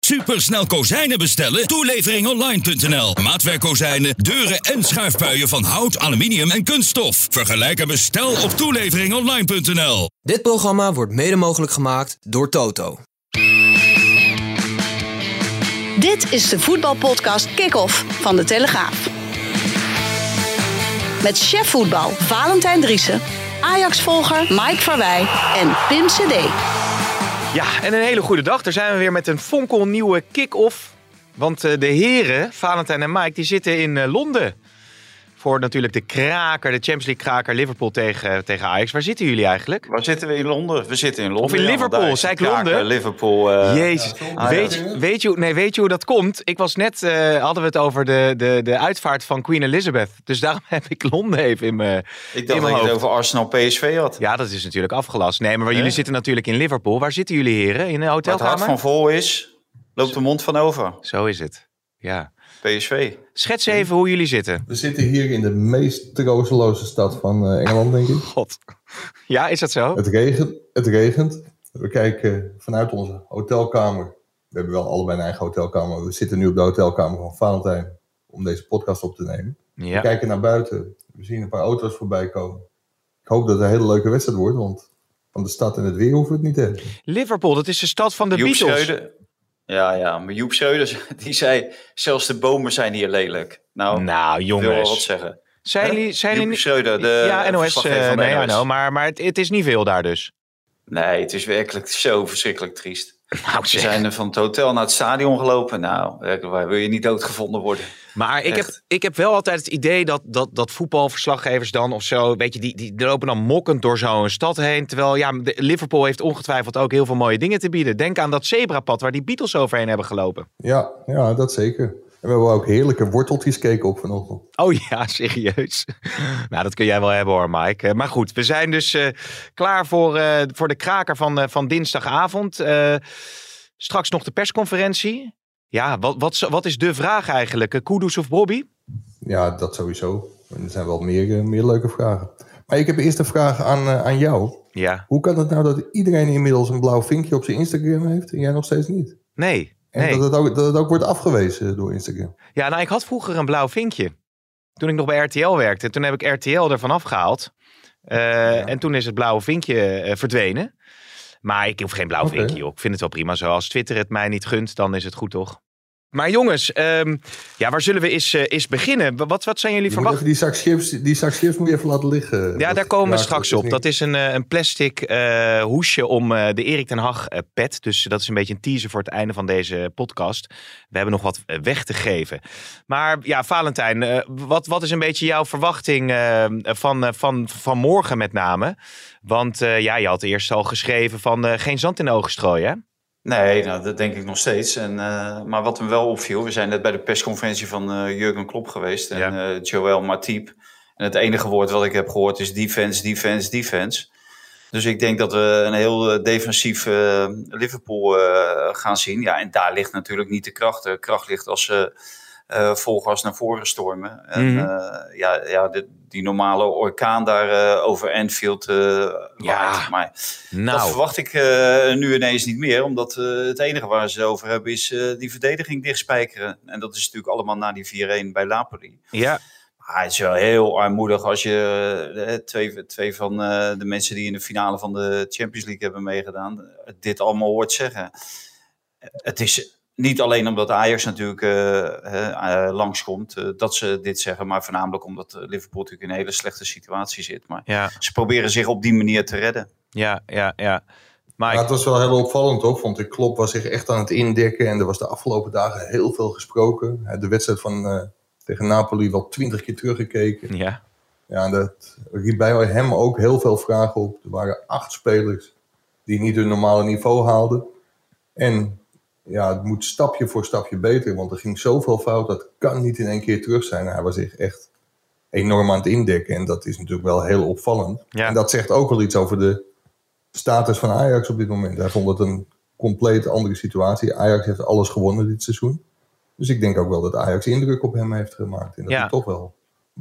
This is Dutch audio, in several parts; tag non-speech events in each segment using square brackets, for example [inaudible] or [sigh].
Supersnel kozijnen bestellen? Toeleveringonline.nl. Maatwerkkozijnen, deuren en schuifpuien van hout, aluminium en kunststof. Vergelijk en bestel op toeleveringonline.nl. Dit programma wordt mede mogelijk gemaakt door Toto. Dit is de voetbalpodcast Kick-Off van De Telegraaf. Met chef voetbal Valentijn Driessen, Ajax-volger Mike Verwij en Pim CD. Ja, en een hele goede dag. Daar zijn we weer met een fonkelnieuwe kick-off. Want eh, de heren, Valentijn en Mike, die zitten in eh, Londen. Voor natuurlijk de kraker, de Champions League kraker Liverpool tegen, tegen Ajax. Waar zitten jullie eigenlijk? Waar zitten we in Londen? We zitten in Londen. Of in ja, Liverpool, is zei ik kraker, Londen? Liverpool. eh, Jezus, weet, je- weet, je, hoe- nee, weet je hoe dat komt? Ik was net, eh, hadden we het over de, de, de uitvaart van Queen Elizabeth. Dus daarom [laughs] heb ik Londen even in mijn ik dacht dat je het over Arsenal PSV had. Ja, dat is natuurlijk afgelast. Nee, maar jullie zitten natuurlijk in Liverpool. Waar zitten jullie heren? In een Waar het hart hotelkamer? van vol is, loopt de mond van over. Zo is het. Ja. PSV. Schets even hoe jullie zitten. We zitten hier in de meest troosteloze stad van eh, Engeland, denk ik. God. Ja, is dat zo? Het regent, het regent. We kijken vanuit onze hotelkamer. We hebben wel allebei een eigen hotelkamer. We zitten nu op de hotelkamer van Valentijn om deze podcast op te nemen. We Ja. kijken naar buiten. We zien een paar auto's voorbij komen. Ik hoop dat het een hele leuke wedstrijd wordt, want van de stad en het weer hoeven we het niet te hebben. Liverpool, dat is de stad van de Joep Beatles. Schreuder. Ja, ja, maar Joep Schreuder, [laughs] die zei, zelfs de bomen zijn hier lelijk. Nou, Nou, ik wil wel wat jongens. zeggen. Zijn jullie... Zijn Joep jullie Schreuder, de ja, NOS. eh, van de nee, I NOS. know, maar, maar het, het is niet veel daar dus. Nee, het is werkelijk zo verschrikkelijk triest. [laughs] Nou, zeg. zijn er van het hotel naar het stadion gelopen. Nou, waar wil je niet doodgevonden worden. Maar ik heb, ik heb wel altijd het idee dat, dat, dat voetbalverslaggevers dan of zo, weet je, die, die lopen dan mokkend door zo'n stad heen. Terwijl, ja, Liverpool heeft ongetwijfeld ook heel veel mooie dingen te bieden. Denk aan dat zebrapad waar die Beatles overheen hebben gelopen. Ja, ja, dat zeker. En we hebben ook heerlijke worteltjes keken op vanochtend. Oh ja, [laughs] serieus. nou, dat kun jij wel hebben hoor, Mike. Eh, Maar goed, we zijn dus eh, klaar voor, eh, voor de kraker van, van dinsdagavond. Straks nog de persconferentie. Ja, wat, wat, wat is de vraag eigenlijk? Eh, Kudus of Bobby? Ja, dat sowieso. Er zijn wel meer, eh, meer leuke vragen. Maar ik heb eerst een vraag aan, eh, aan jou. Ja. Hoe kan het nou dat iedereen inmiddels een blauw vinkje op zijn Instagram heeft en jij nog steeds niet? Nee. En nee. dat, het ook, dat het ook wordt afgewezen door Instagram. Ja, nou, ik had vroeger een blauw vinkje. Toen ik nog bij RTL werkte. Toen heb ik RTL ervan afgehaald. Eh, En toen is het blauwe vinkje verdwenen. Maar ik hoef geen blauw vinkje, joh. Ik vind het wel prima zo. Als Twitter het mij niet gunt, dan is het goed, toch? Maar jongens, ehm, ja, waar zullen we eens, eens beginnen? Wat, wat zijn jullie verwachtingen? die zak chips, die zak chips moet je even laten liggen. Ja, Dat daar komen we straks op. niet. Dat is een, eh, een plastic eh, hoesje om de Erik ten Hag pet. Dus dat is een beetje een teaser voor het einde van deze podcast. We hebben nog wat weg te geven. Maar ja, Valentijn, wat, wat is een beetje jouw verwachting van, van, van morgen met name? Want ja, je had eerst al geschreven van geen zand in de ogen strooien, hè? Nee, nou, dat denk ik nog steeds. En, eh, maar wat me wel opviel, we zijn net bij de persconferentie van eh, Jurgen Klopp geweest en Ja. eh, Joël Matip. En het enige woord wat ik heb gehoord is defense, defense, defense. Dus ik denk dat we een heel defensief Liverpool gaan zien. Ja, en daar ligt natuurlijk niet de kracht. De kracht ligt als ze vol gas naar voren stormen. En Mhm. ja, ja de, die normale orkaan daar eh, over Anfield eh Ja. waait. Maar dat Nou, verwacht ik eh, nu ineens niet meer, omdat het enige waar ze over hebben is die verdediging dichtspijkeren. En dat is natuurlijk allemaal na die 4-1 bij Napoli. ja, Maar het is wel heel armoedig als je twee, twee van de mensen die in de finale van de Champions League hebben meegedaan, dit allemaal hoort zeggen. Het is niet alleen omdat Ajax natuurlijk eh, langskomt eh, dat ze dit zeggen, maar voornamelijk omdat Liverpool natuurlijk in een hele slechte situatie zit. Maar ja, ze proberen zich op die manier te redden. ja, ja, ja. Maar het was wel heel opvallend, toch? Vond ik. Klopp was zich echt aan het indekken. En er was de afgelopen dagen heel veel gesproken. De wedstrijd van, eh, tegen Napoli wel twintig keer teruggekeken. ja, Ja, en dat riep bij hem ook heel veel vragen op. Er waren acht spelers die niet hun normale niveau haalden. En ja, het moet stapje voor stapje beter. Want er ging zoveel fout, dat kan niet in één keer terug zijn. Hij was zich echt enorm aan het indekken. En dat is natuurlijk wel heel opvallend. Ja. En dat zegt ook wel iets over de status van Ajax op dit moment. Hij vond het een compleet andere situatie. Ajax heeft alles gewonnen dit seizoen. Dus ik denk ook wel dat Ajax indruk op hem heeft gemaakt. En dat Ja. hij toch wel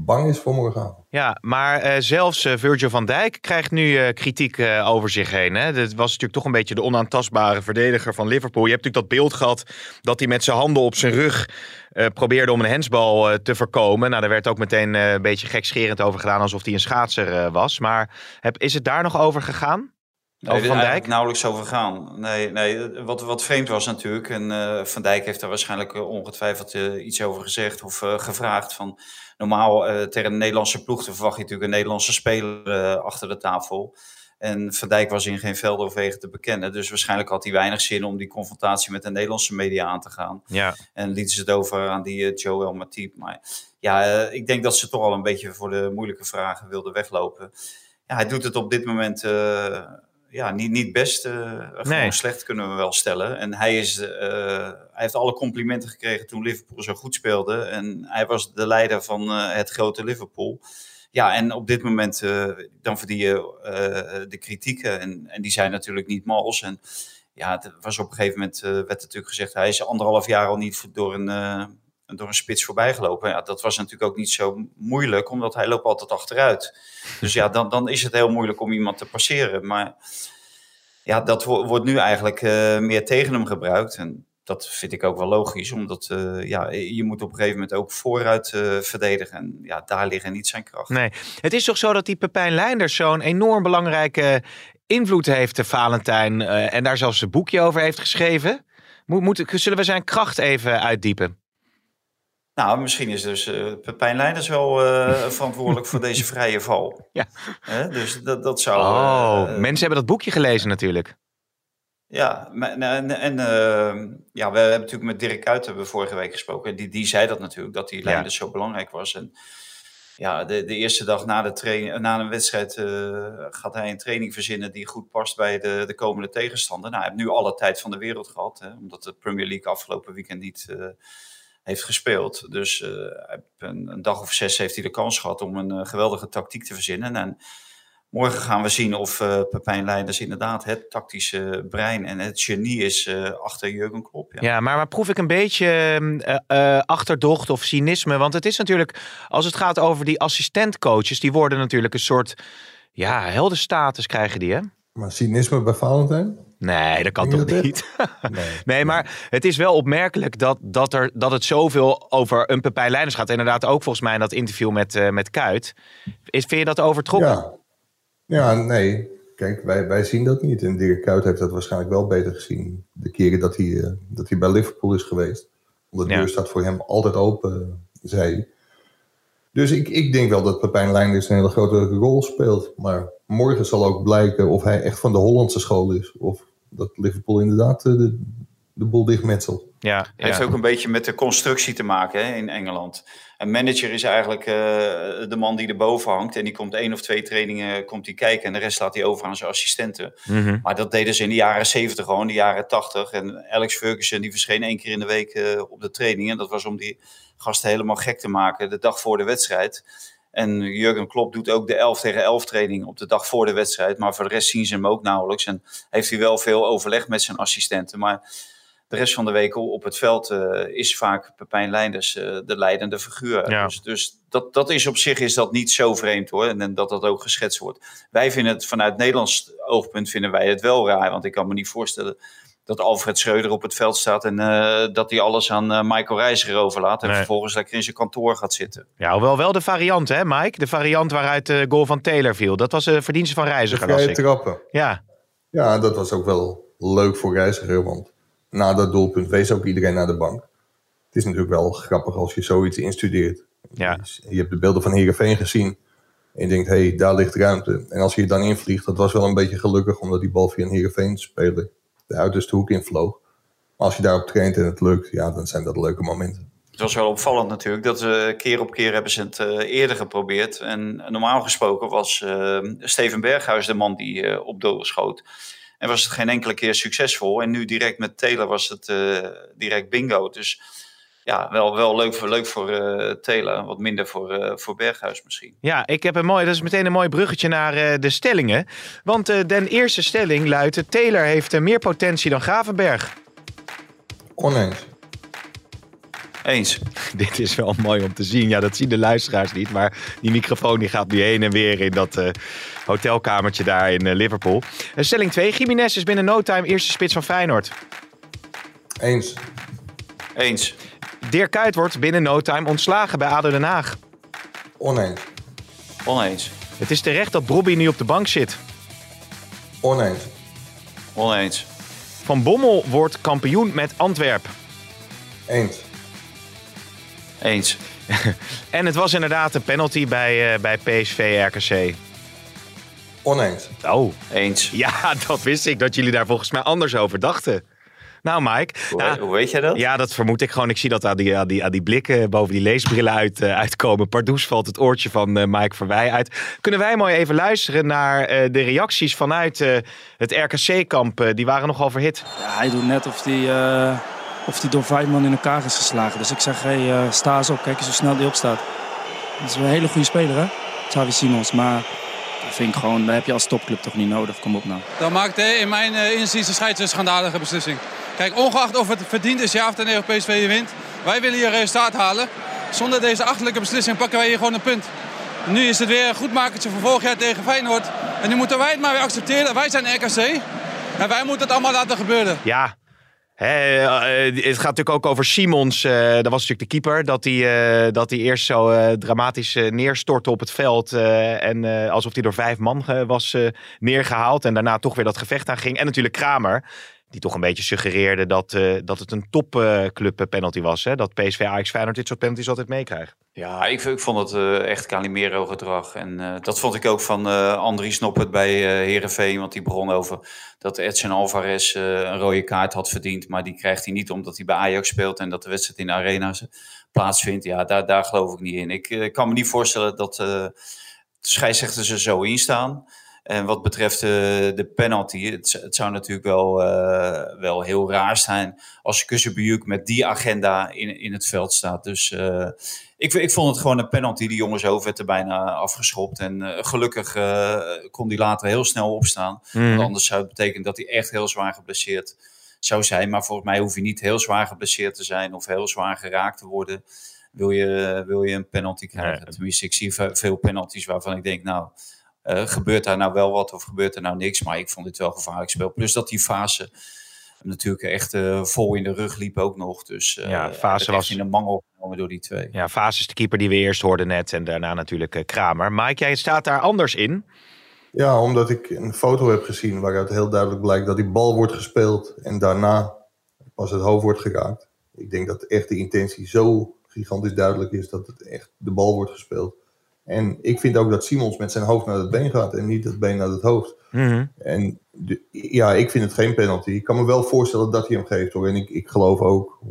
bang is voor morgenavond. Ja, maar eh, zelfs eh, Virgil van Dijk krijgt nu eh, kritiek over zich heen. Hè? Dat was natuurlijk toch een beetje de onaantastbare verdediger van Liverpool. Je hebt natuurlijk dat beeld gehad dat hij met zijn handen op zijn rug probeerde om een hensbal te voorkomen. Nou, daar werd ook meteen een beetje gekscherend over gedaan, alsof hij een schaatser was. Maar heb, is het daar nog over gegaan? Nee, over er Van Dijk? nauwelijks over gaan. Nee, nee wat, wat vreemd was natuurlijk. En eh, Van Dijk heeft daar waarschijnlijk eh, ongetwijfeld eh, iets over gezegd of gevraagd. Van, normaal tegen een Nederlandse ploeg te verwacht je natuurlijk een Nederlandse speler achter de tafel. En Van Dijk was in geen velden of wegen te bekennen. Dus waarschijnlijk had hij weinig zin om die confrontatie met de Nederlandse media aan te gaan. Ja, En lieten ze het over aan die Joel Matip. Maar ja, ik denk dat ze toch al een beetje voor de moeilijke vragen wilden weglopen. Ja, hij doet het op dit moment ja, niet, niet best. eh, gewoon Nee. slecht kunnen we wel stellen. En hij, is, eh, hij heeft alle complimenten gekregen toen Liverpool zo goed speelde. En hij was de leider van eh, het grote Liverpool. Ja, en op dit moment dan verdien je de kritieken. En, en die zijn natuurlijk niet mals. En ja, het was op een gegeven moment, werd natuurlijk gezegd, hij is anderhalf jaar al niet door een, door een spits voorbij gelopen. Ja, dat was natuurlijk ook niet zo moeilijk, omdat hij loopt altijd achteruit. Dus ja, dan, dan is het heel moeilijk om iemand te passeren. Maar ja, dat wo- wordt nu eigenlijk eh, meer tegen hem gebruikt. En dat vind ik ook wel logisch, omdat eh, ja, je moet op een gegeven moment ook vooruit eh, verdedigen. En ja, daar liggen niet zijn kracht. nee. Het is toch zo dat die Pepijn Leinders zo'n enorm belangrijke invloed heeft, de Valentijn. en daar zelfs een boekje over heeft geschreven. Moet, zullen we zijn kracht even uitdiepen? Nou, misschien is dus eh Pepijn Leiders wel eh, [laughs] verantwoordelijk voor deze vrije val. Ja. Dus dat, dat zou... Oh, eh, mensen hebben dat boekje gelezen natuurlijk. Ja, maar- en, ja, we hebben natuurlijk met Dirk Kuyt hebben we vorige week gesproken. Die, die zei dat natuurlijk, dat die Leiders zo belangrijk was. En ja, de, de eerste dag na, de train, na een wedstrijd gaat hij een training verzinnen die goed past bij de, de komende tegenstander. Nou, hij heeft nu alle tijd van de wereld gehad, hè, omdat de Premier League afgelopen weekend niet heeft gespeeld. Dus eh, een, een dag of zes heeft hij de kans gehad om een eh, geweldige tactiek te verzinnen. En morgen gaan we zien of eh Pepijn Leiders inderdaad het tactische brein en het genie is eh, achter Jurgen Klopp. Ja. Ja, maar, maar proef ik een beetje eh, eh, achterdocht of cynisme? Want het is natuurlijk, als het gaat over die assistentcoaches, die worden natuurlijk een soort, ja, heldenstatus krijgen die, hè? Maar cynisme bij Valentijn? Nee, dat kan toch niet? [laughs] Nee. Nee, maar het is wel opmerkelijk dat, dat, er, dat het zoveel over een Pepijn Leiders gaat. Inderdaad ook volgens mij in dat interview met, eh met Kuit. Is, vind je dat overtrokken? Ja. ja, nee. Kijk, wij, wij zien dat niet. En Dirk Kuyt heeft dat waarschijnlijk wel beter gezien. De keren dat hij, eh, dat hij bij Liverpool is geweest. Want de Ja. deur staat voor hem altijd open, zei hij. Dus ik, ik denk wel dat Pepijn Leinders een hele grote rol speelt. Maar morgen zal ook blijken of hij echt van de Hollandse school is. Of dat Liverpool inderdaad eh, de, de boel dichtmetselt. Ja, heeft ja. ook een beetje met de constructie te maken hè, in Engeland. Een manager is eigenlijk eh, de man die erboven hangt. En die komt één of twee trainingen komt die kijken. En de rest laat hij over aan zijn assistenten. Mhm. Maar dat deden ze in de jaren 70 gewoon, de jaren 80. En Alex Ferguson die verscheen één keer in de week eh, op de training. En dat was om die gasten helemaal gek te maken de dag voor de wedstrijd. En Jurgen Klopp doet ook de 11 tegen 11 training op de dag voor de wedstrijd. Maar voor de rest zien ze hem ook nauwelijks. En heeft hij wel veel overleg met zijn assistenten. Maar de rest van de week op het veld eh, is vaak Pepijn Leinders eh, de leidende figuur. Ja. Dus, dus dat, dat is op zich is dat niet zo vreemd hoor. En, en dat dat ook geschetst wordt. Wij vinden het vanuit Nederlands oogpunt vinden wij het wel raar. Want ik kan me niet voorstellen dat Alfred Schreuder op het veld staat en eh, dat hij alles aan eh, Michael Reiziger overlaat. En Nee. vervolgens lekker in zijn kantoor gaat zitten. ja, hoewel wel de variant, hè, Mike? De variant waaruit de goal van Taylor viel. Dat was een verdienste van De Reiziger, las vrije trappen. Ja, Ja, dat was ook wel leuk voor Reiziger, want na dat doelpunt wees ook iedereen naar de bank. Het is natuurlijk wel grappig als je zoiets instudeert. Ja. Dus je hebt de beelden van Heerenveen gezien en je denkt, hé, hey, daar ligt ruimte. En als je dan invliegt, dat was wel een beetje gelukkig, omdat die bal via een Heerenveen-speler de uiterste hoek invloog. Maar als je daarop traint en het lukt, ja, dan zijn dat leuke momenten. Het was wel opvallend natuurlijk dat ze keer op keer hebben ze het eh, eerder geprobeerd. En normaal gesproken was eh, Steven Berghuis de man die eh, op doel schoot. En was het geen enkele keer succesvol. En nu direct met Taylor was het eh, direct bingo. Dus ja, wel, wel leuk voor, leuk voor uh, Taylor. Wat minder voor, uh, voor Berghuis misschien. Ja, ik heb een mooi, dat is meteen een mooi bruggetje naar uh, de stellingen. Want de eerste stelling luidt: Taylor heeft meer potentie dan Gravenberg. Oneens. Eens. [laughs] Dit is wel mooi om te zien. Ja, dat zien de luisteraars niet. Maar die microfoon die gaat nu heen en weer in dat uh, hotelkamertje daar in uh, Liverpool. Uh, stelling 2. Jiménez is binnen no time eerste spits van Feyenoord. Eens. Eens. Dirk Kuyt wordt binnen no time ontslagen bij ADO Den Haag. Oneens. Oneens. Het is terecht dat Bobby nu op de bank zit. Oneens. Oneens. Van Bommel wordt kampioen met Antwerp. Eens. Eens. [laughs] en het was inderdaad een penalty bij, uh, bij PSV RKC. Oneens. Oh. Eens. Ja, [laughs] dat wist ik dat jullie daar volgens mij anders over dachten. Nou, Mike. Hoe, nou, hoe, weet jij dat? Ja, dat vermoed ik gewoon. Ik zie dat aan die, aan die, aan die blikken boven die leesbrillen uit, uh, uitkomen. Pardoes valt het oortje van uh, Mike Verwij uit. Kunnen wij mooi even luisteren naar uh, de reacties vanuit het RKC-kamp? die waren nogal verhit. Ja, hij doet net of die, of die door vijf man in elkaar is geslagen. Dus ik zeg, hey, sta eens op. Kijk eens hoe snel die opstaat. Dat is een hele goede speler, hè? Xavi Simons. Maar dat vind ik gewoon, dat heb je als topclub toch niet nodig. Kom op nou. Dan maakt in mijn inziens een schandalige beslissing. Kijk, ongeacht of het verdiend is ja of nee of PSV wint. Wij willen hier resultaat halen. Zonder deze achterlijke beslissing pakken wij hier gewoon een punt. Nu is het weer een goedmakertje voor vorig jaar tegen Feyenoord. En nu moeten wij het maar weer accepteren. Wij zijn RKC. En wij moeten het allemaal laten gebeuren. Ja, He, uh, het gaat natuurlijk ook over Simons. Uh, dat was natuurlijk de keeper. Dat hij, uh, dat hij eerst zo dramatisch neerstortte op het veld. en alsof hij door vijf man was neergehaald. En daarna toch weer dat gevecht aan ging. En natuurlijk Kramer. Die toch een beetje suggereerde dat, dat het een topclub penalty was. Hè? Dat PSV Ajax Feyenoord dit soort penalties altijd meekrijgt. Ja, ik, ik vond het echt Calimero gedrag. En dat vond ik ook van Andries Noppert bij Herenveen. Want die begon over dat Edson Alvarez een rode kaart had verdiend. Maar die krijgt hij niet omdat hij bij Ajax speelt en dat de wedstrijd in de arena plaatsvindt. Ja, daar, daar geloof ik niet in. Ik kan me niet voorstellen dat de scheidsrechters er zo in staan. En wat betreft de, de penalty, het, het, zou natuurlijk wel, uh, wel heel raar zijn als Kussenbujuk met die agenda in, in het veld staat. Dus uh, ik, ik vond het gewoon een penalty. Die jongens over werd er bijna afgeschopt. En uh, gelukkig kon die later heel snel opstaan. Mm. Want anders zou het betekenen dat hij echt heel zwaar geblesseerd zou zijn. Maar volgens mij hoef je niet heel zwaar geblesseerd te zijn of heel zwaar geraakt te worden. Wil je, wil je een penalty krijgen? Nee. Tenminste, ik zie veel penalties waarvan ik denk, nou... Uh, gebeurt daar nou wel wat of gebeurt er nou niks? Maar ik vond dit wel gevaarlijk spel. Plus dat die fase natuurlijk echt uh, vol in de rug liep ook nog. Dus uh, ja, fase was in de mangel genomen door die twee. Ja, fase is de keeper die we eerst hoorden net en daarna natuurlijk Kramer. Mike, jij staat daar anders in. Ja, omdat ik een foto heb gezien waaruit heel duidelijk blijkt dat die bal wordt gespeeld en daarna pas het hoofd wordt geraakt. Ik denk dat echt de intentie zo gigantisch duidelijk is dat het echt de bal wordt gespeeld. En ik vind ook dat Simons met zijn hoofd naar het been gaat en niet het been naar het hoofd. Mm -hmm. En de, ja, ik vind het geen penalty. Ik kan me wel voorstellen dat hij hem geeft hoor. En ik, ik geloof ook 100%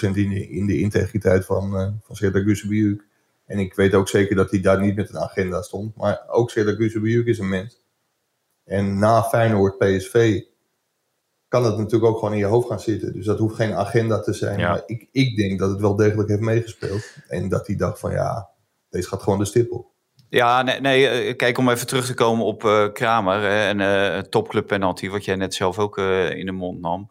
in de, in de integriteit van, uh, van Serdar Gusebiuk. En ik weet ook zeker dat hij daar niet met een agenda stond. Maar ook Serdar Gusebiuk is een mens. En na Feyenoord PSV kan het natuurlijk ook gewoon in je hoofd gaan zitten. Dus dat hoeft geen agenda te zijn. Ja. Maar ik, ik denk dat het wel degelijk heeft meegespeeld. En dat hij dacht van ja, deze gaat gewoon de stip op. Ja, nee, nee, kijk om even terug te komen op uh, Kramer en uh, topclub penalty, wat jij net zelf ook in de mond nam.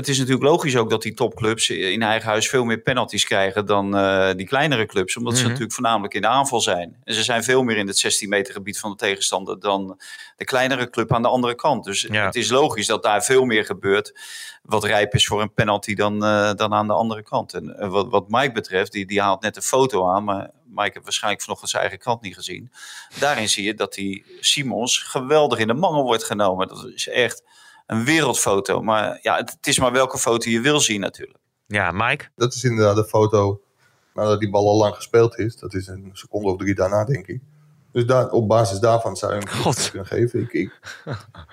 Het is natuurlijk logisch ook dat die topclubs in eigen huis veel meer penalties krijgen dan die kleinere clubs, omdat mm -hmm. ze natuurlijk voornamelijk in de aanval zijn. En ze zijn veel meer in het 16 meter gebied van de tegenstander dan de kleinere club aan de andere kant. Dus ja. het is logisch dat daar veel meer gebeurt wat rijp is voor een penalty dan, dan aan de andere kant. En wat, wat Mike betreft, die, die haalt net een foto aan, maar Mike heeft waarschijnlijk vanochtend zijn eigen krant niet gezien. Daarin zie je dat die Simons geweldig in de mangel wordt genomen. Dat is echt een wereldfoto. Maar ja, het, het is maar welke foto je wil zien natuurlijk. Ja, Mike? Dat is inderdaad de foto nadat die bal al lang gespeeld is. Dat is een seconde of drie daarna, denk ik. Dus daar, op basis daarvan zou je hem God. kunnen geven. Ik, ik,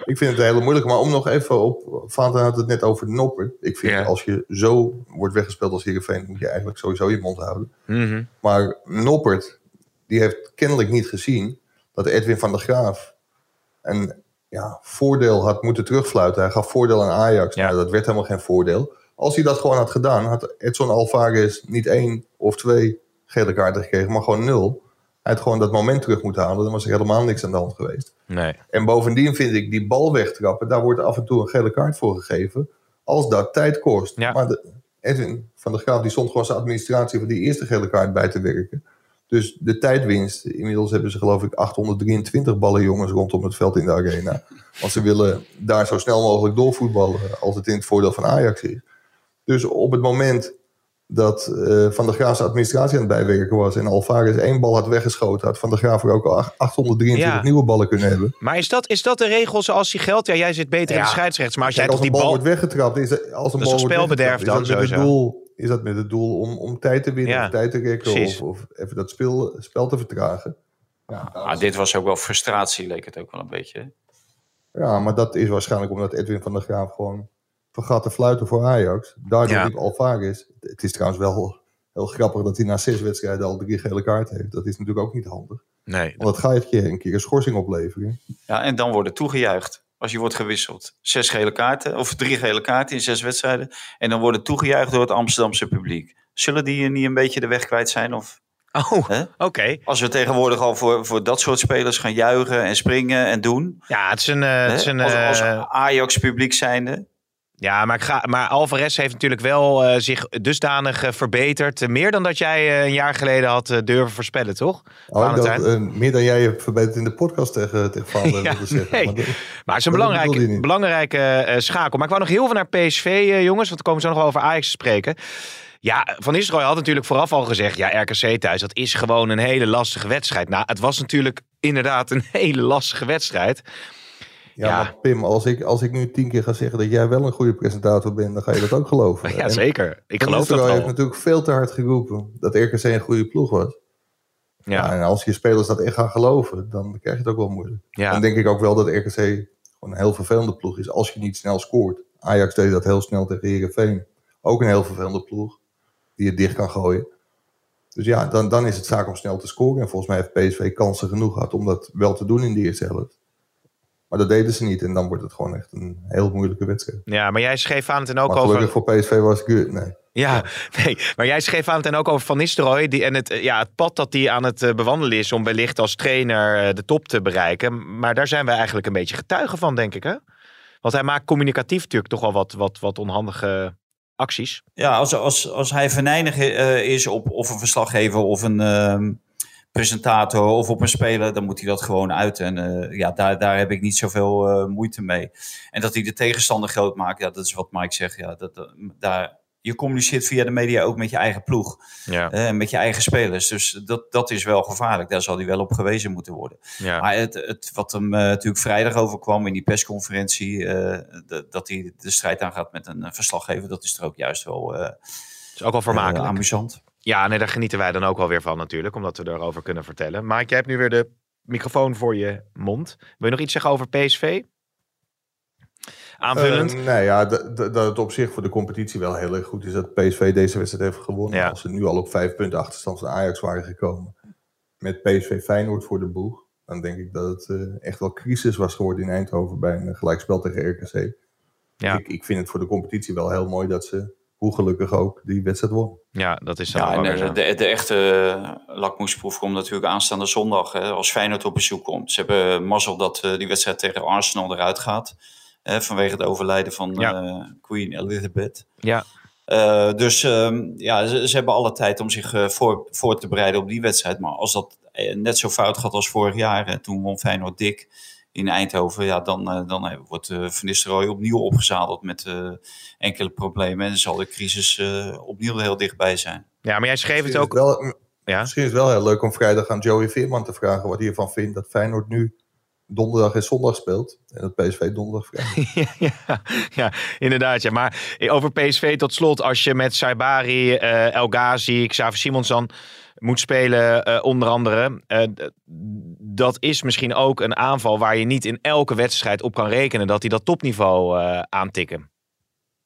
ik vind het heel moeilijk. Maar om nog even op... Vaanten had het net over Nopper. Ik vind als je zo wordt weggespeeld als Heerenveen... moet je eigenlijk sowieso je mond houden. Mhm. Maar Noppert, die heeft kennelijk niet gezien... dat Edwin van der Graaf een ja, voordeel had moeten terugfluiten. Hij gaf voordeel aan Ajax. Ja. Nou, dat werd helemaal geen voordeel. Als hij dat gewoon had gedaan, had Edson Alvarez niet één of twee gele kaarten gekregen, maar gewoon nul. Hij had gewoon dat moment terug moeten halen. Dan was er helemaal niks aan de hand geweest. Nee. En bovendien vind ik die bal wegtrappen, daar wordt af en toe een gele kaart voor gegeven. Als dat tijd kost. Ja. Maar de, Edwin van der Graaf die stond gewoon zijn administratie van die eerste gele kaart bij te werken. Dus de tijdwinst. Inmiddels hebben ze geloof ik 823 ballen jongens rondom het veld in de arena. [laughs] Want ze willen daar zo snel mogelijk doorvoetballen als het in het voordeel van Ajax is. Dus op het moment dat eh, Van der Graaf zijn administratie aan het bijwerken was en Alvarez één bal had weggeschoten, had Van der Graaf er ook al 823 Ja. nieuwe ballen kunnen hebben. Maar is dat, is dat de regel zoals die geldt? Ja, jij zit beter in de scheidsrechts. Maar als jij toch als die bal wordt weggetrapt, is dat, als een Dat bal spelbederf dan is dat sowieso? Is dat met het doel om, om tijd te winnen Ja, of tijd te rekken of, of even dat speel, spel te vertragen. Ja, Ah, dit was ook wel frustratie, leek het ook wel een beetje. hè? ja, maar dat is waarschijnlijk omdat Edwin van der Graaf gewoon vergat te fluiten voor Ajax. Daardoor Ja. liep Alvarez. Het is trouwens wel heel grappig dat hij na zes wedstrijden al drie gele kaarten heeft. Dat is natuurlijk ook niet handig. Nee. Want dat gaat je een keer een schorsing opleveren. Ja, en dan wordt er toegejuicht. Als je wordt gewisseld. Zes gele kaarten, of drie gele kaarten in zes wedstrijden. En dan worden toegejuicht door het Amsterdamse publiek. Zullen die niet een beetje de weg kwijt zijn? Of, Oh, oké. Als we tegenwoordig al voor, voor dat soort spelers gaan juichen en springen en doen. Ja, het is een... eh, het is een als als eh, Ajax-publiek zijnde. Ja, maar, ik ga, maar Alvarez heeft natuurlijk wel eh, zich dusdanig eh, verbeterd. Meer dan dat jij eh, een jaar geleden had durven voorspellen, toch? Oh, eh, meer dan jij hebt verbeterd in de podcast tegen, tegen [laughs] Van Ja, wilde zeggen. nee. Maar dat- Maar het is een dat belangrijke, belangrijke schakel. Maar ik wou nog heel veel naar PSV, jongens. Want we komen zo nog wel over Ajax te spreken. Ja, Van Nistelrooy had natuurlijk vooraf al gezegd... ja, RKC thuis, dat is gewoon een hele lastige wedstrijd. Nou, het was natuurlijk inderdaad een [laughs] hele lastige wedstrijd. Ja, Ja. maar Pim, als ik, als ik nu tien keer ga zeggen dat jij wel een goede presentator bent, dan ga je dat ook geloven. [laughs] Ja, En zeker. Ik geloof dat Nistelrooy heeft wel. natuurlijk veel te hard geroepen dat RKC een goede ploeg was. Ja. Ja, en als je spelers dat echt gaan geloven, dan krijg je het ook wel moeilijk. ja. Dan denk ik ook wel dat RKC gewoon een heel vervelende ploeg is als je niet snel scoort. Ajax deed dat heel snel tegen Heerenveen. Ook een heel vervelende ploeg die je dicht kan gooien. Dus ja, dan, dan is het zaak om snel te scoren. En volgens mij heeft PSV kansen genoeg gehad om dat wel te doen in de eerste helft. Maar dat deden ze niet en dan wordt het gewoon echt een heel moeilijke wedstrijd. ja, maar jij schreef aan het en ook maar over... gelukkig voor PSV was het good. Nee. Ja, nee. Maar jij schreef aan het en ook over Van Nistelrooy. Die, en het, ja, het pad dat hij aan het eh, bewandelen is om wellicht als trainer eh, de top te bereiken. Maar daar zijn we eigenlijk een beetje getuigen van, denk ik. Hè? Want hij maakt communicatief natuurlijk toch wel wat, wat, wat onhandige acties. Ja, als, als, als hij venijnig eh, is op of een verslaggever of een ehm, presentator of op een speler, dan moet hij dat gewoon uit. En eh, ja, daar, daar heb ik niet zoveel eh, moeite mee. En dat hij de tegenstander groot maakt, ja, dat is wat Mike zegt. Ja, dat, dat- daar, je communiceert via de media ook met je eigen ploeg Ja, eh, en met je eigen spelers. Dus dat, dat is wel gevaarlijk. Daar zal hij wel op gewezen moeten worden. ja. Maar het, het, wat hem eh, natuurlijk vrijdag overkwam in die persconferentie, eh, dat hij de strijd aangaat met een eh, verslaggever, dat is er ook juist wel eh, is ook wel eh, vermakelijk. amusant. Ja, nee, daar genieten wij dan ook wel weer van natuurlijk. Omdat we erover kunnen vertellen. Mike, jij hebt nu weer de microfoon voor je mond. Wil je nog iets zeggen over PSV? Aanvullend? Eh, nee, ja, dat, het op zich voor de competitie wel heel erg goed is dat PSV deze wedstrijd heeft gewonnen. Ja. Als ze nu al op vijf punten achterstand van Ajax waren gekomen. Met PSV Feyenoord voor de boeg. Dan denk ik dat het eh, echt wel crisis was geworden in Eindhoven bij een gelijkspel tegen RKC. Ja. Ik, ik vind het voor de competitie wel heel mooi dat ze, hoe gelukkig ook, die wedstrijd won. ja, dat is dan Ja, en de, zo. de, de echte eh, lakmoesproef komt natuurlijk aanstaande zondag hè, als Feyenoord op bezoek komt. Ze hebben mazzel dat eh, die wedstrijd tegen Arsenal eruit gaat. hè, vanwege het overlijden van Ja. eh, Queen Elizabeth. Ja, Eh, dus ehm, ja, ze, ze hebben alle tijd om zich eh, voor, voor te bereiden op die wedstrijd. Maar als dat eh, net zo fout gaat als vorig jaar, hè, toen won Feyenoord dik in Eindhoven, ja, dan, eh, dan eh, wordt eh Van Nistelrooy opnieuw opgezadeld met eh, enkele problemen. En dan zal de crisis eh, opnieuw heel dichtbij zijn. ja, maar jij schreef het ook... is het wel, Ja? Misschien is het wel heel leuk om vrijdag aan Joey Veerman te vragen wat hij ervan vindt dat Feyenoord nu donderdag en zondag speelt. En dat PSV donderdag vrijdag. [laughs] ja, ja, inderdaad. Ja. Maar over PSV tot slot, als je met Saibari, eh El Ghazi, Xavier Simons dan moet spelen, eh, onder andere. eh, dat is misschien ook een aanval waar je niet in elke wedstrijd op kan rekenen dat hij dat topniveau eh aantikken.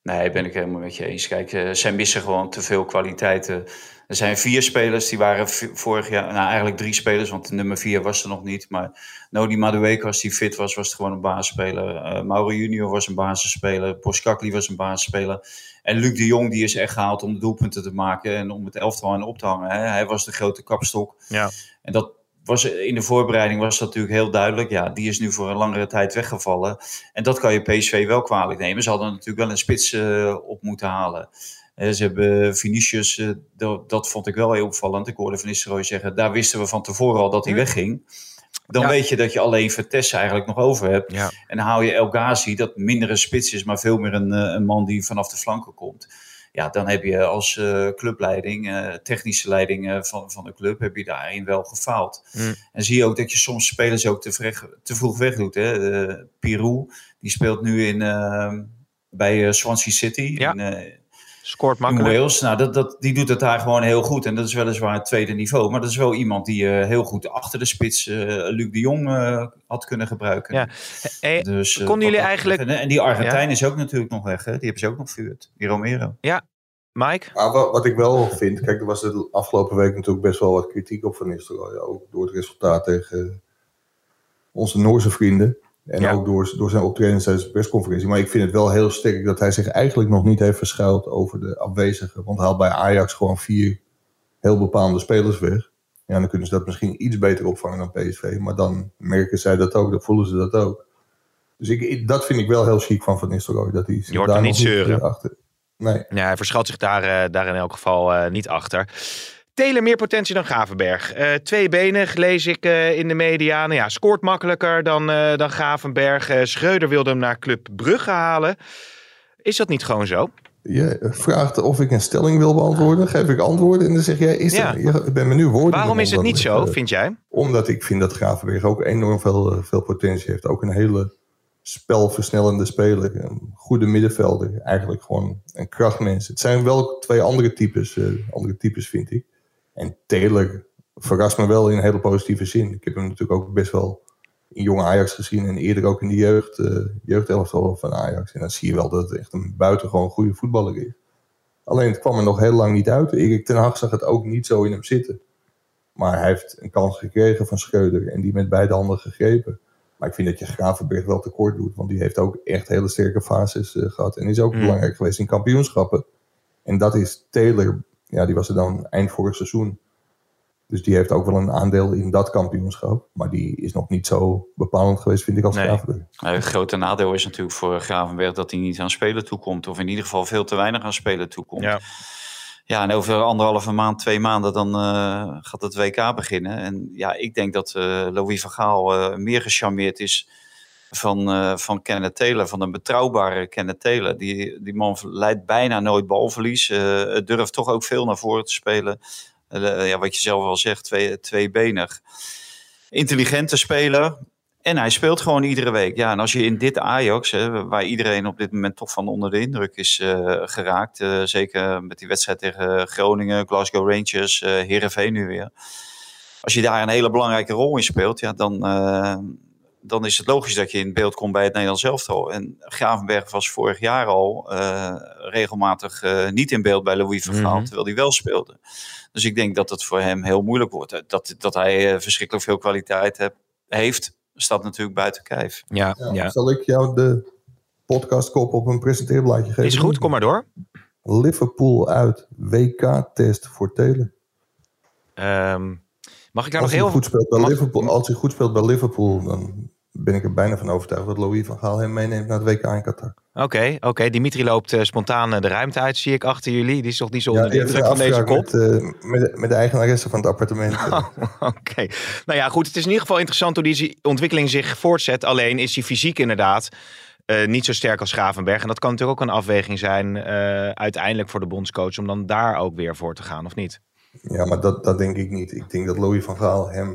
Nee, ben ik helemaal met je eens. Kijk, uh, zij missen gewoon te veel kwaliteiten. Er zijn vier spelers, die waren vorig jaar, nou eigenlijk drie spelers, want de nummer vier was er nog niet. Maar Nodi Madueke, als die fit was, was gewoon een basisspeler. Uh, Mauro Junior was een basisspeler. Poskakli was een basisspeler. En Luc de Jong, die is echt gehaald om de doelpunten te maken en om het elftal aan op te hangen. Hè. Hij was de grote kapstok. Ja. En dat, was, in de voorbereiding was dat natuurlijk heel duidelijk. Ja, die is nu voor een langere tijd weggevallen. En dat kan je PSV wel kwalijk nemen. Ze hadden natuurlijk wel een spits uh, op moeten halen. Uh, ze hebben Vinicius, uh, dat, dat, vond ik wel heel opvallend. Ik hoorde Van Nistelrooy zeggen, daar wisten we van tevoren al dat hij wegging. Dan Ja. weet je dat je alleen Vertessen eigenlijk nog over hebt. Ja. En dan haal je El Ghazi, dat minder een spits is, maar veel meer een, eh, een man die vanaf de flanken komt. Ja, dan heb je als eh, clubleiding, eh, technische leiding van, van de club, heb je daarin wel gefaald. Mm. En zie je ook dat je soms spelers ook te, vreg- te vroeg wegdoet. Hè? Pirou, die speelt nu in, bij Swansea City Ja. in, Scoort in makkelijk. Wales. Nou, dat, dat, die doet het daar gewoon heel goed. En dat is weliswaar het tweede niveau. Maar dat is wel iemand die eh, heel goed achter de spits eh, Luc de Jong eh, had kunnen gebruiken. Ja. Hey, Dus, konden jullie eigenlijk- En, en die Argentijn is ook natuurlijk nog weg. Hè? Die hebben ze ook nog vuurd. Die Romero. Mike? Maar wat, wat ik wel vind, kijk, er was de afgelopen week natuurlijk best wel wat kritiek op Van Nistelrooy. Ook door het resultaat tegen onze Noorse vrienden. En Ja. ook door, door zijn optreden tijdens de persconferentie. Maar ik vind het wel heel sterk dat hij zich eigenlijk nog niet heeft verschuild over de afwezigen. Want hij haalt bij Ajax gewoon vier heel bepaalde spelers weg. Ja, dan kunnen ze dat misschien iets beter opvangen dan PSV. Maar dan merken zij dat ook, dan voelen ze dat ook. Dus ik, dat vind ik wel heel chic van Van Nistelrooy. Dat hij zich Je hoort daar hem niet zeuren. eh, achter... Nee. Ja, hij verschuilt zich daar, eh, daar in elk geval eh, niet achter. Telen meer potentie dan Gavenberg. Eh tweebenig lees ik eh, in de media. Nou ja, scoort makkelijker dan, eh, dan Gavenberg. Schreuder wilde hem naar Club Brugge halen. Is dat niet gewoon zo? Je vraagt of ik een stelling wil beantwoorden. Geef ik antwoorden en dan zeg jij, is Ja. ja, ik ben me nu woorden. Waarom is het niet zo, vind jij? Omdat ik vind dat Gravenberg ook enorm veel, veel potentie heeft. Ook een hele spelversnellende speler. Een goede middenvelder. Eigenlijk gewoon een krachtmens. Het zijn wel twee andere types, andere types vind ik. En Taylor verrast me wel in een hele positieve zin. Ik heb hem natuurlijk ook best wel in jonge Ajax gezien. En eerder ook in de jeugd, jeugdelftal van Ajax. En dan zie je wel dat het echt een buitengewoon goede voetballer is. Alleen het kwam er nog heel lang niet uit. Erik ten Hag zag het ook niet zo in hem zitten. Maar hij heeft een kans gekregen van Schreuder en die met beide handen gegrepen. Maar ik vind dat je Gravenberg wel tekort doet, want die heeft ook echt hele sterke fases eh, gehad. En is ook Mm. belangrijk geweest in kampioenschappen. En dat is Taylor, ja, die was er dan eind vorig seizoen. Dus die heeft ook wel een aandeel in dat kampioenschap. Maar die is nog niet zo bepalend geweest, vind ik, als Nee. Gravenberg. Nou, het grote nadeel is natuurlijk voor Gravenberg dat hij niet aan spelen toekomt. Of in ieder geval veel te weinig aan spelen toekomt. Ja. Ja, en over anderhalve maand, twee maanden, dan eh, gaat het WK beginnen. En ja, ik denk dat eh, Louis van Gaal eh, meer gecharmeerd is van, eh van Kenneth van een betrouwbare Kenneth Taylor. Die, die man leidt bijna nooit balverlies, eh, durft toch ook veel naar voren te spelen. Eh, ja, wat je zelf al zegt, twee, tweebenig. Intelligente speler. En hij speelt gewoon iedere week. Ja, en als je in dit Ajax, hè, waar iedereen op dit moment toch van onder de indruk is geraakt. zeker met die wedstrijd tegen Groningen, Glasgow Rangers, eh Heerenveen nu weer. Als je daar een hele belangrijke rol in speelt, ja, dan, dan is het logisch dat je in beeld komt bij het Nederlands elftal. En Gravenberg was vorig jaar al eh, regelmatig eh, niet in beeld bij Louis van Gaal, Mhm. terwijl hij wel speelde. Dus ik denk dat het voor hem heel moeilijk wordt. Dat, dat hij eh, verschrikkelijk veel kwaliteit heb, heeft, staat natuurlijk buiten kijf. Ja, Ja, ja. Zal ik jou de podcastkop op een presenteerblaadje geven? Is goed, kom maar door. Liverpool uit WK-test voor Taylor. Ehm, mag ik daar Als nog hij, heel... goed speelt bij mag- Liverpool, als hij goed speelt bij Liverpool, dan ben ik er bijna van overtuigd dat Louis van Gaal hem meeneemt naar het WK in Qatar. Oké, oké. Dimitri loopt eh, spontaan eh, de ruimte uit, zie ik achter jullie. Die is toch niet zo onder de indruk van deze kop? Met, eh, met, de- met de eigenaresse van het appartement. [laughs] Oké. Nou ja, goed. Het is in ieder geval interessant hoe die ontwikkeling zich voortzet. Alleen is hij fysiek inderdaad niet zo sterk als Gravenberg. En dat kan natuurlijk ook een afweging zijn uiteindelijk voor de bondscoach om dan daar ook weer voor te gaan, of niet? Ja, maar dat, dat denk ik niet. Ik denk dat Louis van Gaal hem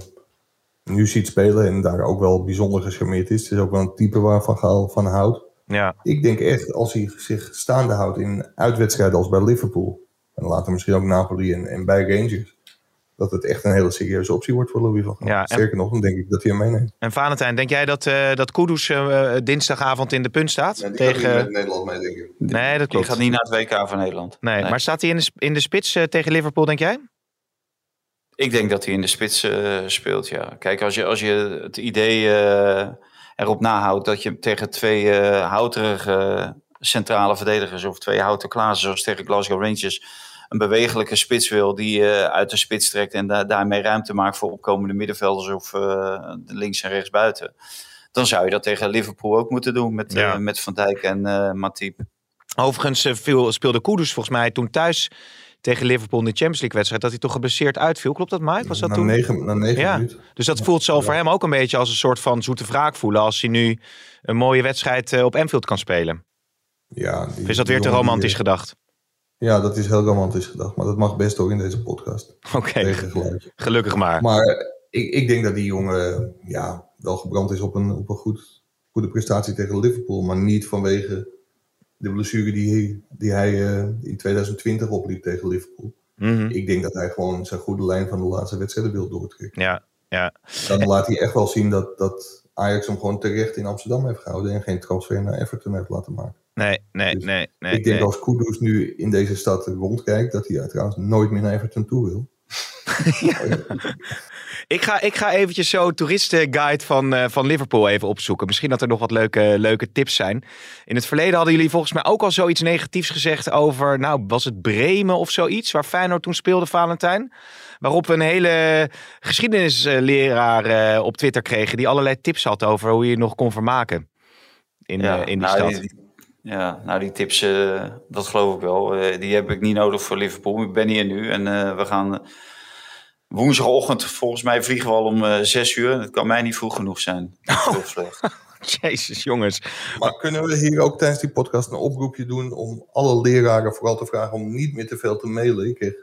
nu ziet spelen en daar ook wel bijzonder gecharmeerd is. Het is ook wel een type waar Van Gaal van houdt. Ja, Ik denk echt, als hij zich staande houdt in uitwedstrijden als bij Liverpool... en later misschien ook Napoli en, en bij Rangers... dat het echt een hele serieuze optie wordt voor Louis van Gaal. Ja, en- Sterker nog, dan denk ik dat hij hem meeneemt. En Valentijn, denk jij dat, eh dat Kudus eh, dinsdagavond in de punt staat? tegen... Nederland mee, denk ik. Nee, dat Die klopt. gaat niet naar het WK van Nederland. Nee, maar staat hij in de, in de spits eh, tegen Liverpool, denk jij? Ik denk dat hij in de spits eh, speelt, ja. Kijk, als je, als je het idee eh, erop nahoudt dat je tegen twee eh houterige centrale verdedigers of twee houten klazen, zoals tegen Glasgow Rangers, een bewegelijke spits wil die uit de spits trekt en da- daarmee ruimte maakt voor opkomende middenvelders of links en rechts buiten. Dan zou je dat tegen Liverpool ook moeten doen met, Ja. met Van Dijk en Matip. Overigens viel, speelde Kudus volgens mij toen thuis tegen Liverpool in de Champions League wedstrijd... dat hij toch geblesseerd uitviel. Klopt dat, Mike? Was dat na, toen? negen, na negen Ja. minuten. Dus dat voelt zo voor hem ook een beetje als een soort van zoete wraak voelen... als hij nu een mooie wedstrijd eh, op Anfield kan spelen. Ja, die- is dat weer te die, romantisch eh, gedacht? Ja, dat is heel romantisch gedacht. Maar dat mag best ook in deze podcast. Oké, gelukkig maar. Maar ik, ik denk dat die jongen ja, wel gebrand is op een, op een goed, goede prestatie tegen Liverpool. Maar niet vanwege de blessure die, hij- die hij eh, in 2020 opliep tegen Liverpool. Mhm. Ik denk dat hij gewoon zijn goede lijn van de laatste wedstrijden wil doortrekken. Ja, ja. Dan laat hij echt wel zien dat, dat Ajax hem gewoon terecht in Amsterdam heeft gehouden. En geen transfer naar Everton heeft laten maken. Nee, nee, Dus nee. nee, ik denk nee. als Kudus nu in deze stad rondkijkt, dat hij trouwens nooit meer naar Everton toe wil. [laughs] [laughs] Ik ga, ik ga eventjes zo toeristenguide van, eh, van Liverpool even opzoeken. Misschien dat er nog wat leuke, leuke tips zijn. In het verleden hadden jullie volgens mij ook al zoiets negatiefs gezegd over... Nou, was het Bremen of zoiets, waar Feyenoord toen speelde, Valentijn? Waarop we een hele geschiedenisleraar eh, op Twitter kregen... die allerlei tips had over hoe je je nog kon vermaken in, eh, in die nou, stad. die- ja, nou die tips, dat geloof ik wel. Die heb ik niet nodig voor Liverpool. Ik ben hier nu en we gaan woensdagochtend, volgens mij vliegen we al om eh, zes uur. Het kan mij niet vroeg genoeg zijn. [laughs] Oh. [laughs] Jezus, jongens. Maar kunnen we hier ook tijdens die podcast een oproepje doen om alle leraren vooral te vragen om niet meer te veel te mailen? Ik kreeg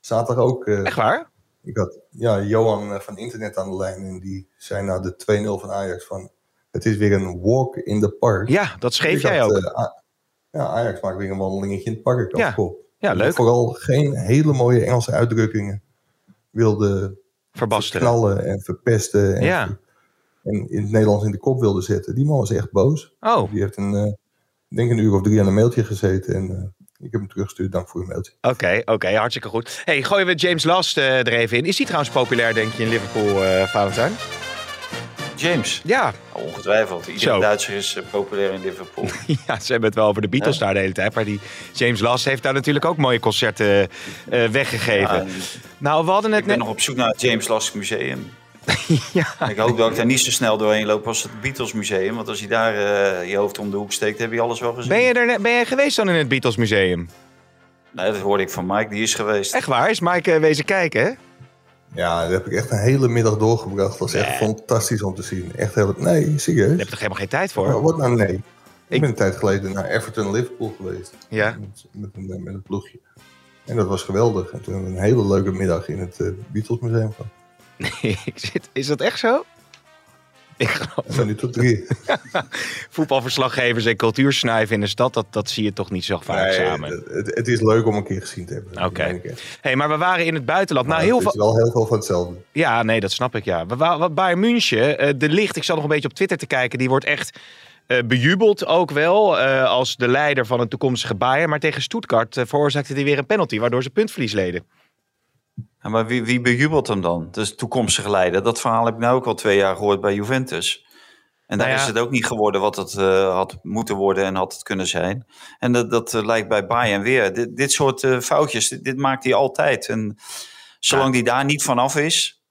zaterdag ook... eh, Echt waar? Ik had ja, Johan eh, van Internet aan de lijn en die zei na de 2-0 van Ajax van... Het is weer een walk in the park. Ja, dat schreef Ik jij had, ook. eh, ja, Ajax maakt weer een wandelingetje in het park Ja. Ja, En leuk. Vooral geen hele mooie Engelse uitdrukkingen wilde Verbasteren. knallen en verpesten. En, Ja. en in het Nederlands in de kop wilde zetten. Die man was echt boos. Oh, Die heeft een, ik denk een uur of drie aan een mailtje gezeten. En eh, ik heb hem teruggestuurd. Dank voor uw mailtje. Oké, oké, hartstikke goed. Hey, gooien we James Last eh, er even in. Is die trouwens populair, denk je, in Liverpool, Valentijn? James, Ja, ongetwijfeld. Iedere Zo. Duitser is eh, populair in Liverpool. [laughs] ja, ze hebben het wel over de Beatles daar de hele tijd. Maar die James Last heeft daar natuurlijk ook mooie concerten eh, weggegeven. Ja, nou, we hadden het ik ben net... nog op zoek naar het James Last Museum. [laughs] ja, Ik hoop dat ik daar niet zo snel doorheen loop als het Beatles Museum. Want als je daar eh, je hoofd om de hoek steekt, heb je alles wel gezien. ben, je er, net- ben jij geweest dan in het Beatles Museum? Nee, dat hoorde ik van Mike, die is geweest. Echt waar? Is Mike eh, wezen kijken, hè? Ja, dat heb ik echt een hele middag doorgebracht. Dat was echt fantastisch om te zien. Echt heel... Nee, serieus. Daar je toch helemaal geen tijd voor? Maar Wat nou nee? Ik, Ik- ben een tijd geleden naar Everton Liverpool geweest. Ja. Met, met, een, met een ploegje. En dat was geweldig. En toen hebben we een hele leuke middag in het eh, Beatles Museum gehad. [laughs] Nee, ik zit, is dat echt zo? Ik geloof tot drie. [laughs] voetbalverslaggevers en cultuursnuiven in de stad, dat, dat zie je toch niet zo vaak Nee, samen. het, het, is leuk om een keer gezien te hebben. Oké. hey, maar we waren in het buitenland. Maar nou, heel het is wel heel veel van hetzelfde. Ja, nee, dat snap ik, ja. Wat Bayern München, eh, de licht, ik zat nog een beetje op Twitter te kijken, die wordt echt eh, bejubeld ook wel eh, als de leider van een toekomstige Bayern. Maar tegen Stuttgart eh, veroorzaakte hij weer een penalty, waardoor ze puntverlies leden. Ja, maar wie, wie bejubelt hem dan? Dus toekomstige leider. Dat verhaal heb ik nou ook al twee jaar gehoord bij Juventus. En daar Nou ja. is het ook niet geworden wat het eh, had moeten worden en had het kunnen zijn. En dat, dat eh, lijkt bij Bayern weer. Dit, dit soort eh, foutjes, dit, dit maakt hij altijd. En zolang hij daar niet vanaf is,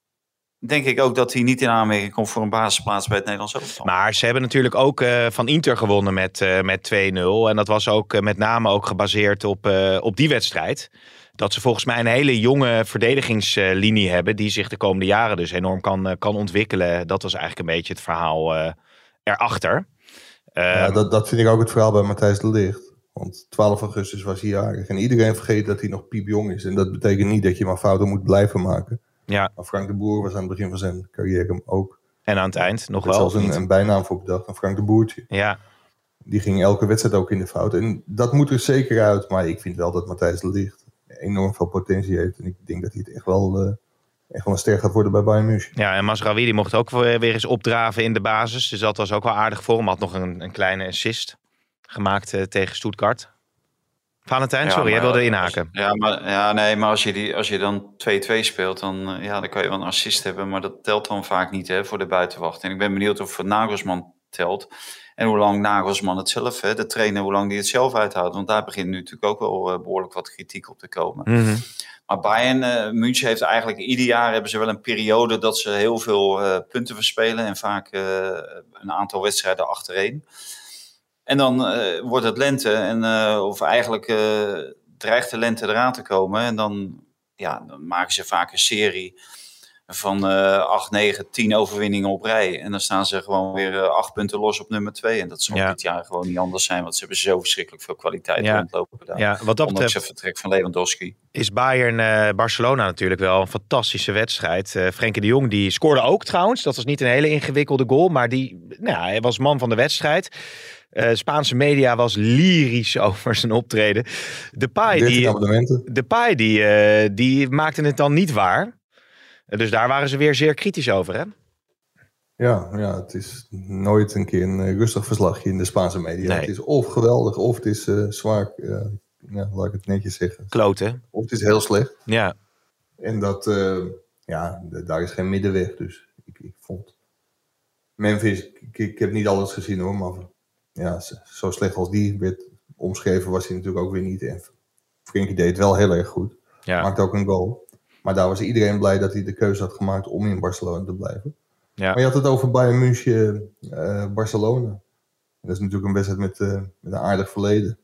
denk ik ook dat hij niet in aanmerking komt voor een basisplaats bij het Nederlands elftal. Maar ze hebben natuurlijk ook van Inter gewonnen met, met 2-0. En dat was ook met name ook gebaseerd op, op die wedstrijd. Dat ze volgens mij een hele jonge verdedigingslinie hebben. Die zich de komende jaren dus enorm kan, eh, kan ontwikkelen. Dat was eigenlijk een beetje het verhaal eh, erachter. Eh, Ja, dat, dat vind ik ook het verhaal bij Matthijs de Ligt. Want 12 augustus was hij jarig. En iedereen vergeet dat hij nog piepjong is. En dat betekent niet dat je maar fouten moet blijven maken. ja, Maar Frank de Boer was aan het begin van zijn carrière ook. en aan het eind nog Er wel. zelfs of een, een bijnaam voor bedacht. Een Frank de Boertje. Ja, Die ging elke wedstrijd ook in de fout. En dat moet er zeker uit. Maar ik vind wel dat Matthijs de Ligt enorm veel potentie heeft. En ik denk dat hij het echt wel eh, echt wel een ster gaat worden bij Bayern München. Ja, en Masraoui die mocht ook weer weer eens opdraven in de basis. Dus dat was ook wel aardig voor hem. Had nog een, een kleine assist gemaakt eh, tegen Stuttgart. Valentijn, Ja, sorry, jij wilde als- inhaken. Ja, maar, ja, nee, maar als je, die, als je dan 2-2 speelt, dan, eh, ja, dan kan je wel een assist hebben. Maar dat telt dan vaak niet hè, voor de buitenwacht. En ik ben benieuwd of Nagelsman telt. En hoe lang Nagelsman het zelf, hè, de trainer, hoe lang die het zelf uithoudt. Want daar begint nu natuurlijk ook wel eh, behoorlijk wat kritiek op te komen. Mhm. Maar Bayern eh München heeft eigenlijk ieder jaar hebben ze wel een periode dat ze heel veel eh, punten verspelen. En vaak een aantal wedstrijden achtereen. En dan wordt het lente. En, of eigenlijk dreigt de lente eraan te komen. En dan, ja, dan maken ze vaak een serie van eh 8, 9, 10 overwinningen op rij. En dan staan ze gewoon weer eh, acht punten los op nummer 2. En dat zal Ja. dit jaar gewoon niet anders zijn. Want ze hebben zo verschrikkelijk veel kwaliteit Ja. rondlopen daar. Ja, wat dat Ondanks betreft het vertrek van Lewandowski. is Bayern-Barcelona natuurlijk wel een fantastische wedstrijd. Eh Frenkie de Jong die scoorde ook trouwens. Dat was niet een hele ingewikkelde goal, maar die, nou, ja, hij was man van de wedstrijd. Eh, Spaanse media was lyrisch [laughs] over zijn optreden. Depay, 13 die. Depay die, eh, die maakte het dan niet waar. Dus daar waren ze weer zeer kritisch over, hè? Ja, ja, het is nooit een keer een eh, rustig verslagje in de Spaanse media. Nee. Het is of geweldig, of het is eh, zwaar, eh, ja, laat ik het netjes zeggen. Kloten. Of het is heel slecht. Ja. En dat, ja, daar is geen middenweg. Dus ik, ik vond Memphis, ik, ik heb niet alles gezien hoor, maar ja, zo slecht als die werd omschreven was hij natuurlijk ook weer niet. En Frenkie deed het wel heel erg goed. Ja. Maakte ook een goal. Maar daar was iedereen blij dat hij de keuze had gemaakt om in Barcelona te blijven. Ja. Maar je had het over Bayern München, eh, Barcelona. En dat is natuurlijk een wedstrijd met, eh, met een aardig verleden.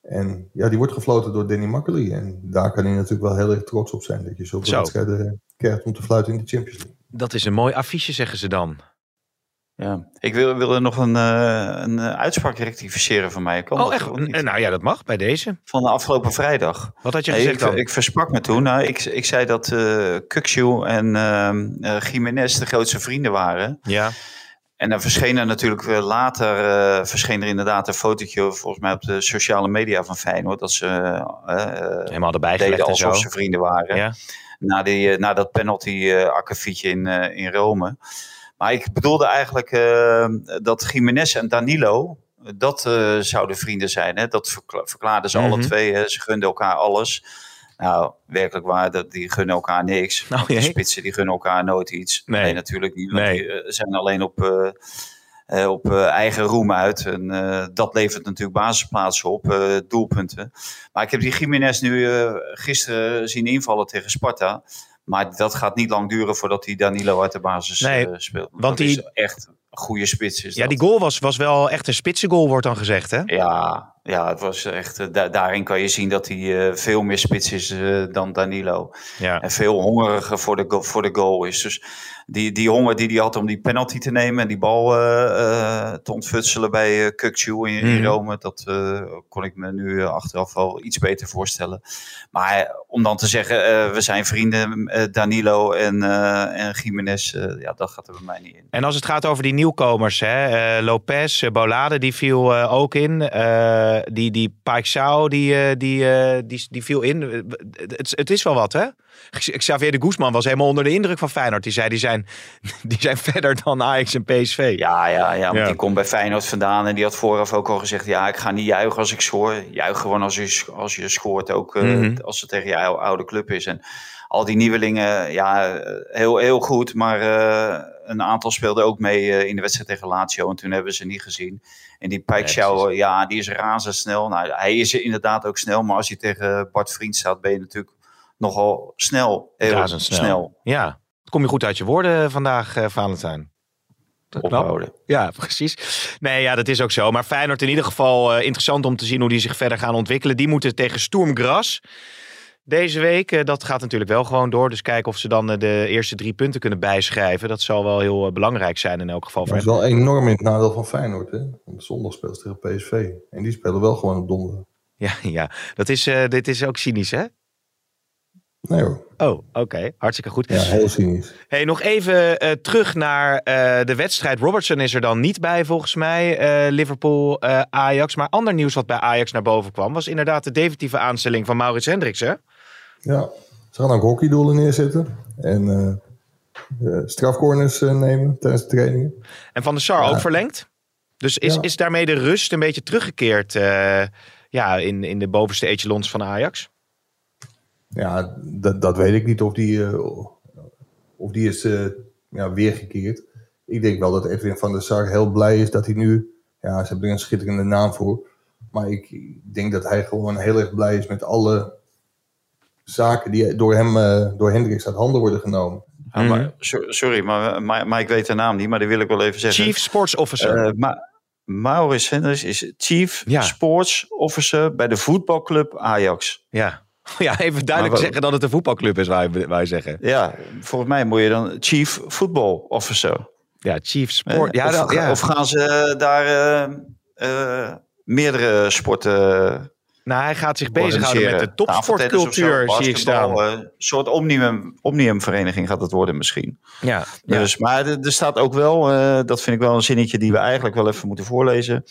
En ja, die wordt gefloten door Danny Makkely. En daar kan hij natuurlijk wel heel erg trots op zijn. Dat je zulke Zo. wedstrijden eh, krijgt om te fluiten in de Champions League. Dat is een mooi affiche, zeggen ze dan. Ja, ik wil, wilde nog een, eh, een eh, uitspraak rectificeren van mij. Kan Oh, echt? Eh, Nou ja, dat mag bij deze. Van de afgelopen vrijdag. Wat had je Nee, gezegd ik, dan? ik versprak me toen. Nou, ik, ik zei dat Kukshu en eh, Jiménez de grootste vrienden waren. Ja. En dan verscheen er natuurlijk later verscheen er inderdaad een fotootje, volgens mij op de sociale media van Feyenoord, dat ze eh, Helemaal erbij deden en alsof zo. ze vrienden waren. Ja. Na, die, na dat penalty akkefietje in, eh, in Rome. Maar ik bedoelde eigenlijk eh, dat Jiménez en Danilo, eh, dat eh, zouden vrienden zijn. Hè? Dat verkla- verklaarden ze Mhm. alle twee. Hè? Ze gunden elkaar alles. Nou, werkelijk waar, dat, die gunnen elkaar niks. Oh, Want die spitsen die gunnen elkaar nooit iets. Nee. natuurlijk niet. Nee. die eh, zijn alleen op, op eigen roem uit. En dat levert natuurlijk basisplaatsen op, doelpunten. Maar ik heb die Jiménez nu gisteren zien invallen tegen Sparta. Maar dat gaat niet lang duren voordat die Danilo uit de basis Nee, eh, speelt. want dat die- is echt een goede spits. Is Ja, dat. die goal was, was wel echt een spitsengoal, wordt dan gezegd, hè? Ja, ja, het was echt. eh, da- daarin kan je zien dat hij eh, veel meer spits is dan Danilo. Ja. En veel hongeriger voor de, voor de goal is. Dus die, die honger die hij had om die penalty te nemen en die bal eh, eh, te ontfutselen bij uh, in, in Mhm. Rome, dat kon ik me nu achteraf wel iets beter voorstellen. Maar om dan te zeggen, we zijn vrienden, Danilo en, en Jiménez, ja, dat gaat er bij mij niet in. En als het gaat over die nieuwkomers, hè, Lopez, Bolade, die viel ook in. Die die Paixão, die, die, die, die viel in. Het, het is wel wat, hè? Xavier de Guzman was helemaal onder de indruk van Feyenoord. Die zei, die zijn, [laughs] die zijn verder dan Ajax en PSV. Ja, ja, ja, want Ja. die komt bij Feyenoord vandaan en die had vooraf ook al gezegd, ja, ik ga niet juichen als ik scoor. Juich gewoon als je, als je scoort, ook eh, Mhm. als het tegen je ou- oude club is. En al die nieuwelingen, ja, heel, heel goed, maar eh, een aantal speelden ook mee eh, in de wedstrijd tegen Lazio en toen hebben we ze niet gezien. En die Paixão, ja, die is razendsnel. Nou, hij is inderdaad ook snel, maar als je tegen Bart Vriend staat, ben je natuurlijk nogal snel, heel Razendsnel. snel. Ja, kom je goed uit je woorden vandaag, eh Valentijn. Dat knap. Ophouden. Ja, [laughs] precies. Nee, ja, dat is ook zo. Maar Feyenoord in ieder geval eh, interessant om te zien hoe die zich verder gaan ontwikkelen. Die moeten tegen Sturm Gras deze week. Eh, dat gaat natuurlijk wel gewoon door. Dus kijken of ze dan de eerste drie punten kunnen bijschrijven. Dat zal wel heel belangrijk zijn in elk geval. Dat is wel enorm in het nadeel van Feyenoord. Hè? Want zondag speelt ze tegen PSV. En die spelen wel gewoon op donderdag. Ja, [laughs] ja. Dat is, eh, dit is ook cynisch, hè? Nee hoor. Oh, oké. Hartstikke goed. Ja, heel cynisch. Hey, nog even eh, terug naar eh, de wedstrijd. Robertson is er dan niet bij volgens mij. eh, Liverpool, Ajax. Maar ander nieuws wat bij Ajax naar boven kwam... was inderdaad de definitieve aanstelling van Maurits Hendricks, hè? Ja, Ze gaan ook hockeydoelen neerzetten. En strafcorners nemen tijdens de trainingen. En Van der Sar ook verlengd? Dus is, is daarmee de rust een beetje teruggekeerd ja, in, in de bovenste echelons van Ajax? Ja, dat, dat weet ik niet of die, of die is ja, weergekeerd. Ik denk wel dat Edwin van der Sar heel blij is dat hij nu... Ja, ze hebben er een schitterende naam voor. Maar ik denk dat hij gewoon heel erg blij is met alle zaken die door hem, uh, door Hendricks uit handen worden genomen. maar, mhm. sorry, maar, maar, maar, ik weet de naam niet, maar die wil ik wel even zeggen. Chief Sports Officer. Uh, maar, Maurits Hendricks is Chief Sports Officer bij de voetbalclub Ajax. Ja. [laughs] Ja, even duidelijk zeggen dat het een voetbalclub is, waar wij zeggen. Ja, volgens mij moet je dan Chief Football Officer. Ja, Chief Sport. ja, of, ja. of gaan ze daar uh, meerdere sporten nou, hij gaat zich bezighouden met de topsportcultuur, zie ik staan. Een eh, soort omnium, omniumvereniging gaat het worden misschien. Ja, dus, Maar er, staat ook wel, uh, dat vind ik wel een zinnetje die we eigenlijk wel even moeten voorlezen.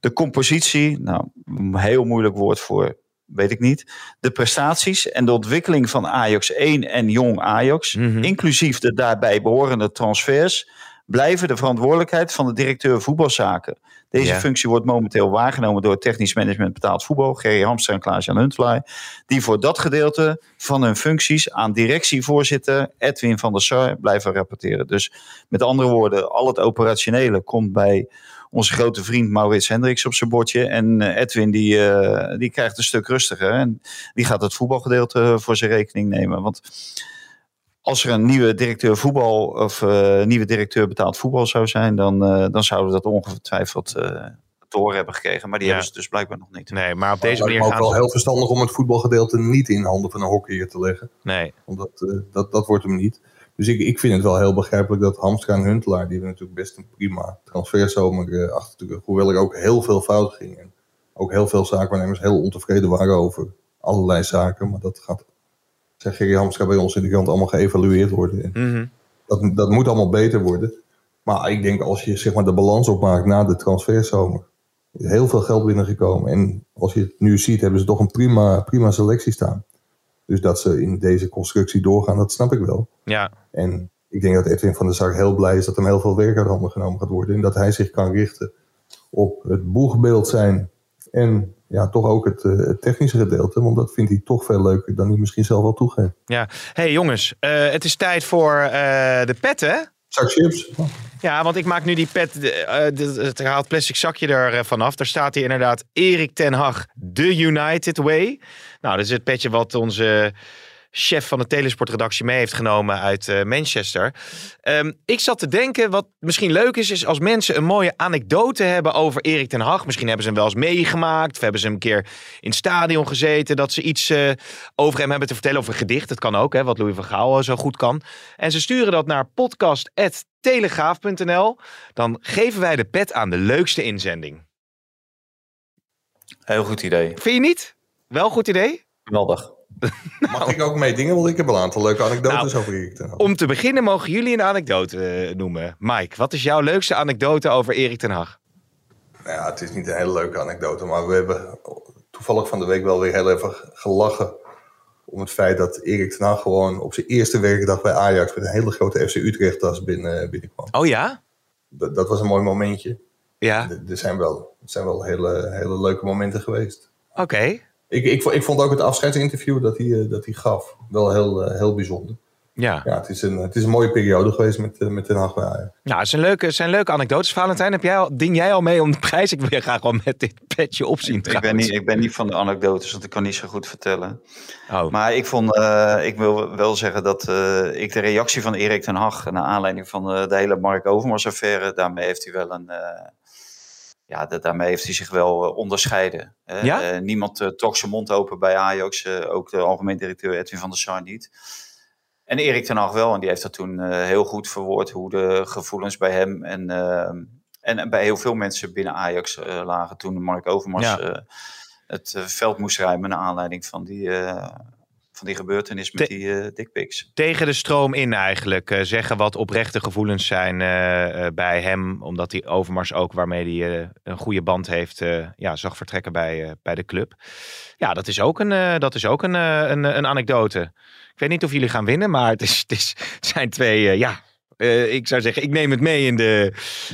De compositie, nou, heel moeilijk woord voor, weet ik niet. De prestaties en de ontwikkeling van Ajax 1 en jong Ajax, mm inclusief de daarbij behorende transfers blijven de verantwoordelijkheid van de directeur voetbalzaken. Deze functie wordt momenteel waargenomen door technisch management betaald voetbal, Gerry Hamster en Klaas-Jan Huntelaar, die voor dat gedeelte van hun functies aan directievoorzitter Edwin van der Sar blijven rapporteren. Dus met andere woorden, al het operationele komt bij onze grote vriend Maurits Hendricks op zijn bordje. En eh, Edwin die, uh, die krijgt een stuk rustiger. En die gaat het voetbalgedeelte voor zijn rekening nemen. Want als er een nieuwe directeur voetbal of uh, nieuwe directeur betaald voetbal zou zijn, dan, uh, dan zouden we dat ongetwijfeld uh, te horen hebben gekregen. Maar die hebben ze dus blijkbaar nog niet. Nee, maar op deze manier. Het is wel heel verstandig om het voetbalgedeelte niet in handen van een hockeyer te leggen. Nee. Want dat, dat, dat wordt hem niet. Dus ik, ik vind het wel heel begrijpelijk dat Hamstra en Huntelaar, die hebben natuurlijk best een prima transferzomer achter de rug. Hoewel er ook heel veel fout ging. En ook heel veel zaakwaarnemers heel ontevreden waren over allerlei zaken. Maar dat gaat zeg Gerry Hamstra bij ons in de krant allemaal geëvalueerd worden. Mhm. dat, dat moet allemaal beter worden. Maar ik denk als je zeg maar, de balans opmaakt na de transferzomer. Heel veel geld binnengekomen. En als je het nu ziet, hebben ze toch een prima, prima selectie staan. Dus dat ze in deze constructie doorgaan, dat snap ik wel. Ja. En ik denk dat Edwin van der Sar heel blij is dat hem heel veel werk uit handen genomen gaat worden. En dat hij zich kan richten op het boegbeeld zijn en ja, toch ook het, uh, technische gedeelte. Want dat vindt hij toch veel leuker dan hij misschien zelf wel toegeeft. Ja, hey jongens, uh, het is tijd voor uh, de pet hè? Chips. Ja, want ik maak nu die pet, het haalt plastic zakje er vanaf. Daar staat hier inderdaad Erik ten Hag, The United Way. Nou, dat is het petje wat onze chef van de telesportredactie mee heeft genomen uit uh, Manchester. Um, ik zat te denken, wat misschien leuk is, is als mensen een mooie anekdote hebben over Erik ten Hag. Misschien hebben ze hem wel eens meegemaakt, of hebben ze hem een keer in het stadion gezeten, dat ze iets uh, over hem hebben te vertellen, of een gedicht. Dat kan ook, hè, wat Louis van Gaal zo goed kan. En ze sturen dat naar podcast.telegraaf.nl. Dan geven wij de pet aan de leukste inzending. Heel goed idee. Vind je niet? Wel goed idee? Geweldig. [laughs] Mag ik ook meedingen? Want ik heb een aantal leuke anekdotes nou, over Erik ten Hag. Om te beginnen mogen jullie een anekdote eh, noemen. Mike, wat is jouw leukste anekdote over Erik ten Hag? Nou ja, het is niet een hele leuke anekdote, maar we hebben toevallig van de week wel weer heel even gelachen om het feit dat Erik ten Hag gewoon op zijn eerste werkdag bij Ajax met een hele grote FC Utrecht tas binnen, eh, binnenkwam. Oh ja? Dat, dat was een mooi momentje. Ja. Er zijn wel, er zijn wel hele, hele leuke momenten geweest. Oké. Ik, ik, ik vond ook het afscheidsinterview dat hij, eh, dat hij gaf wel heel, eh, heel bijzonder. Ja. ja het, is een, het is een mooie periode geweest met, eh, met Den Haag bij Nou, het zijn leuke, zijn leuke anekdotes. Valentijn, heb jij al, ding jij al mee om de prijs? Ik wil je graag wel met dit petje opzien. Ik, ik, ben niet, ik ben niet van de anekdotes, want ik kan niet zo goed vertellen. Oh. Maar ik, vond, ik wil wel zeggen dat ik de reactie van Erik ten Hag... naar aanleiding van de hele Mark Overmars affaire... daarmee heeft hij wel een ja, daarmee heeft hij zich wel eh, onderscheiden. Ja? Uh, niemand uh, trok zijn mond open bij Ajax, ook de algemeen directeur Edwin van der Sar niet. En Erik ten Hag wel, en die heeft dat toen heel goed verwoord, hoe de gevoelens bij hem en, en bij heel veel mensen binnen Ajax lagen toen Mark Overmars het veld moest ruimen naar aanleiding van die, van die gebeurtenis met die uh, dickpics. Tegen de stroom in eigenlijk. Uh, zeggen wat oprechte gevoelens zijn uh, bij hem. Omdat hij Overmars ook, waarmee hij een goede band heeft, ja, zag vertrekken bij, bij de club. Ja, dat is ook een, dat is ook een, een, een anekdote. Ik weet niet of jullie gaan winnen, maar het, is, het, is, het [laughs] zijn twee ja, uh, ik zou zeggen, ik neem het mee in de,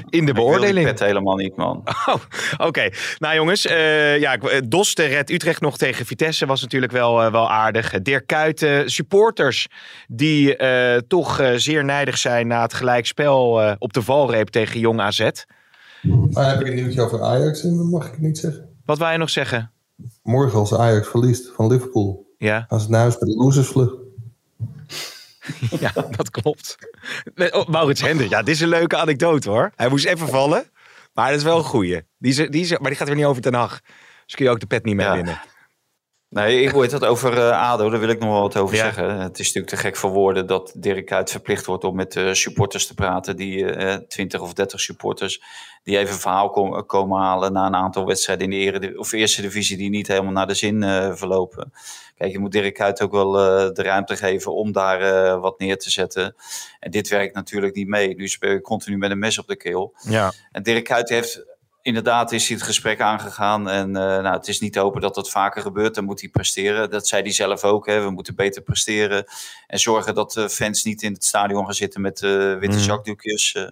in de beoordeling. Ik helemaal niet, man. [laughs] Oh, Oké. Nou jongens, uh, ja, Dos red Utrecht nog tegen Vitesse was natuurlijk wel, uh, wel aardig. Dirk Kuyten, supporters die toch zeer nijdig zijn na het gelijkspel op de valreep tegen Jong AZ. Maar heb ik een nieuwtje over Ajax en dan mag ik het niet zeggen. Wat wil je nog zeggen? Morgen als Ajax verliest van Liverpool. Ja. Als het naar huis met de losersvlucht. [laughs] ja, dat klopt. Oh, Maurits Hendrik, ja, dit is een leuke anekdote hoor. Hij moest even vallen, maar dat is wel een goeie. Die, die, maar die gaat weer niet over Ten Hag. Dus kun je ook de pet niet mee winnen. Nee, ik hoor het over uh, ADO, daar wil ik nog wel wat over zeggen. Het is natuurlijk te gek voor woorden dat Dirk Kuyt verplicht wordt om met uh, supporters te praten. Die uh, eh, 20 of 30 supporters die even een verhaal kom, komen halen na een aantal wedstrijden in de Eredivisie of eerste divisie die niet helemaal naar de zin verlopen. Kijk, je moet Dirk Kuyt ook wel de ruimte geven om daar wat neer te zetten. En dit werkt natuurlijk niet mee. Nu speel je continu met een mes op de keel. Ja. En Dirk Kuyt heeft inderdaad is hij het gesprek aangegaan. En uh, nou, het is niet te hopen dat dat vaker gebeurt. Dan moet hij presteren. Dat zei hij zelf ook. Hè. We moeten beter presteren. En zorgen dat de fans niet in het stadion gaan zitten met uh, witte mm. zakdoekjes. Uh.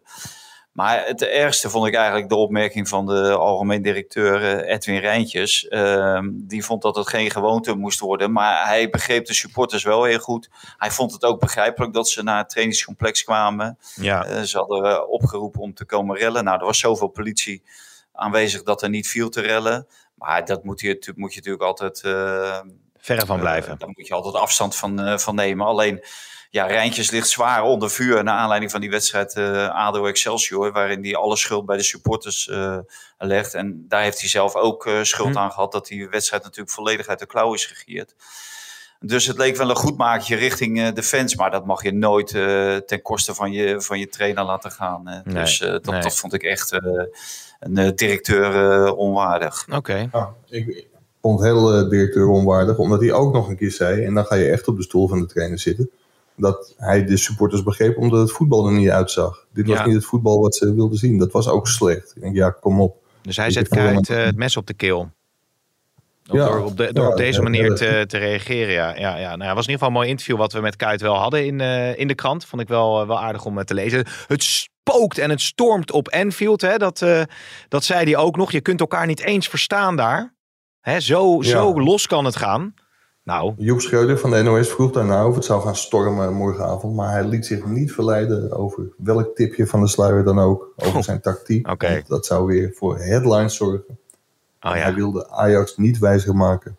Maar het ergste vond ik eigenlijk de opmerking van de algemeen directeur Edwin Rijntjes. Ehm, die vond dat het geen gewoonte moest worden. Maar hij begreep de supporters wel heel goed. Hij vond het ook begrijpelijk dat ze naar het trainingscomplex kwamen. Ja. ze hadden opgeroepen om te komen rellen. Nou, er was zoveel politie aanwezig dat er niet viel te rellen. Maar dat moet je, moet je natuurlijk altijd... Uh, Verre van blijven. Daar moet je altijd afstand van, van nemen. Alleen, ja, Rijntjes ligt zwaar onder vuur... naar aanleiding van die wedstrijd ADO Excelsior... waarin hij alle schuld bij de supporters legt. En daar heeft hij zelf ook schuld hm. aan gehad... dat die wedstrijd natuurlijk volledig uit de klauw is gegierd. Dus het leek wel een goed maakje richting de fans. Maar dat mag je nooit uh, ten koste van je, van je trainer laten gaan. Nee, dus dat, nee. dat vond ik echt een eh, directeur eh, onwaardig. Oké. Ja, ik vond heel eh, directeur onwaardig, omdat hij ook nog een keer zei, en dan ga je echt op de stoel van de trainer zitten, dat hij de supporters begreep omdat het voetbal er niet uitzag. Dit was niet het voetbal wat ze wilden zien. Dat was ook slecht. Ik denk, ja, kom op. Dus hij zet Kuit het mes op de keel. Ja, door op, de, door op deze manier te, te reageren. Ja, ja, ja. Nou, het was in ieder geval een mooi interview wat we met Kuit wel hadden in, uh, in de krant. Vond ik wel, wel aardig om te lezen. Het spookt en het stormt op Enfield. Hè? Dat, uh, dat zei hij ook nog. Je kunt elkaar niet eens verstaan daar. Hè? Zo, zo los kan het gaan. Nou. Joep Schreuder van de NOS vroeg daarna of het zou gaan stormen morgenavond. Maar hij liet zich niet verleiden over welk tipje van de sluier dan ook. Over oh. [laughs] zijn tactiek. Okay. Dat zou weer voor headlines zorgen. Oh, ja. Hij wilde Ajax niet wijziger maken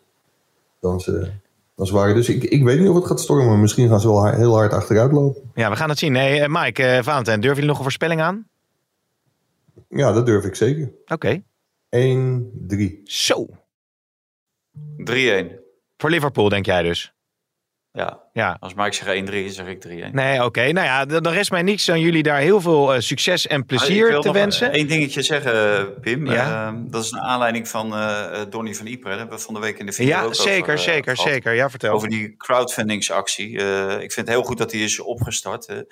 dan ze is waar. Dus ik, ik weet niet of het gaat stormen. Misschien gaan ze wel heel hard achteruit lopen. Ja, we gaan het zien. Nee, uh, Mike, uh, Valentijn, durven jullie nog een voorspelling aan? Ja, dat durf ik zeker. Oké. Okay. 1-3. Zo. 3-1. Voor Liverpool, denk jij dus? Ja. ja. Als Mike zegt 1-3, zeg ik 3-1. Nee, oké. Nou ja, dan rest mij niets aan jullie daar heel veel uh, succes en plezier te wensen. Eén dingetje zeggen, Pim. Ja. Uh, dat is een aanleiding van uh, Donny van Ypres. Dat hebben we van de week in de video Ja, zeker, over, zeker, zeker. Ja, vertel. Over die crowdfundingsactie. ik vind het heel goed dat die is opgestart.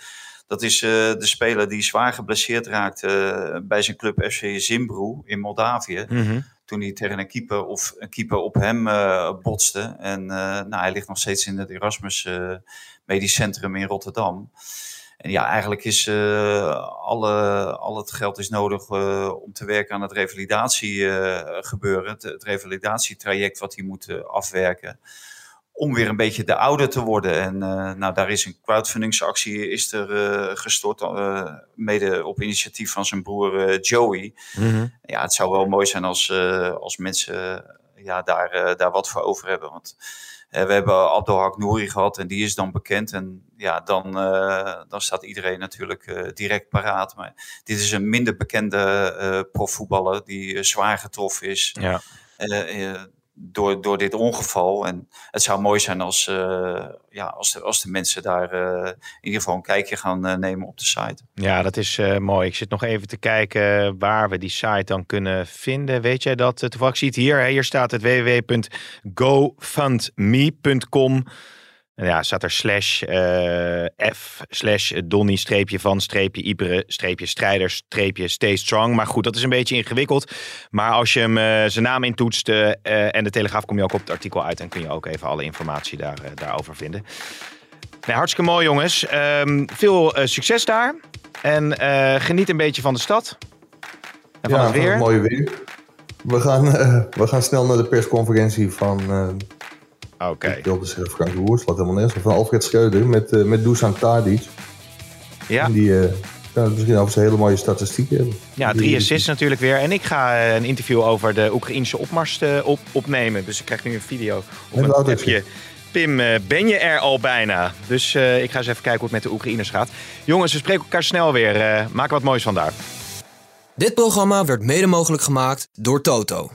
Dat is de speler die zwaar geblesseerd raakte bij zijn club FC Zimbru in Moldavië. Mm -hmm toen hij tegen een keeper of een keeper op hem uh, botste. En uh, nou, hij ligt nog steeds in het Erasmus uh, Medisch Centrum in Rotterdam. En ja, eigenlijk is alle, al het geld is nodig om te werken aan het revalidatiegebeuren. Het, het revalidatietraject wat hij moet afwerken om weer een beetje de ouder te worden. En uh, nou, daar is een crowdfundingsactie is er uh, gestort, uh, mede op initiatief van zijn broer Joey. Mhm. Ja, het zou wel mooi zijn als, als mensen ja, daar, daar wat voor over hebben. Want we hebben Abdelhak Nouri gehad en die is dan bekend. En ja, dan, dan staat iedereen natuurlijk direct paraat. Maar dit is een minder bekende profvoetballer die zwaar getroffen is. Ja door, door dit ongeval. En het zou mooi zijn als, uh, ja, als, de, als de mensen daar uh, in ieder geval een kijkje gaan uh, nemen op de site. Ja, dat is mooi. Ik zit nog even te kijken waar we die site dan kunnen vinden. Weet jij dat? Toevallig zie het hier. Hier staat het www.gofundme.com ja, staat er slash eh, F, slash Donny, streepje van, streepje Ibere, streepje strijders, streepje stay strong. Maar goed, dat is een beetje ingewikkeld. Maar als je hem eh, zijn naam intoetst eh, en de Telegraaf kom je ook op het artikel uit. En kun je ook even alle informatie daar, daarover vinden. Hartstikke mooi jongens. Ehm, veel succes daar. En geniet een beetje van de stad. En van ja, het weer. Het mooie weer. We gaan, we gaan snel naar de persconferentie van, Oké. ik wilde zeggen Frank de Boer, slaat helemaal nergens, van Alfred Schreuder met, eh met Dusan Tadic. Ja. En die eh, kan het misschien over zijn hele mooie statistieken hebben. Ja, drie assists natuurlijk weer. En ik ga eh, een interview over de Oekraïnse opmars eh, op, opnemen. Dus ik krijg nu een video op een appje. Pim, ben je er al bijna? Dus eh, ik ga eens even kijken hoe het met de Oekraïners gaat. Jongens, we spreken elkaar snel weer. Eh maak er wat moois van daar. Dit programma werd mede mogelijk gemaakt door Toto.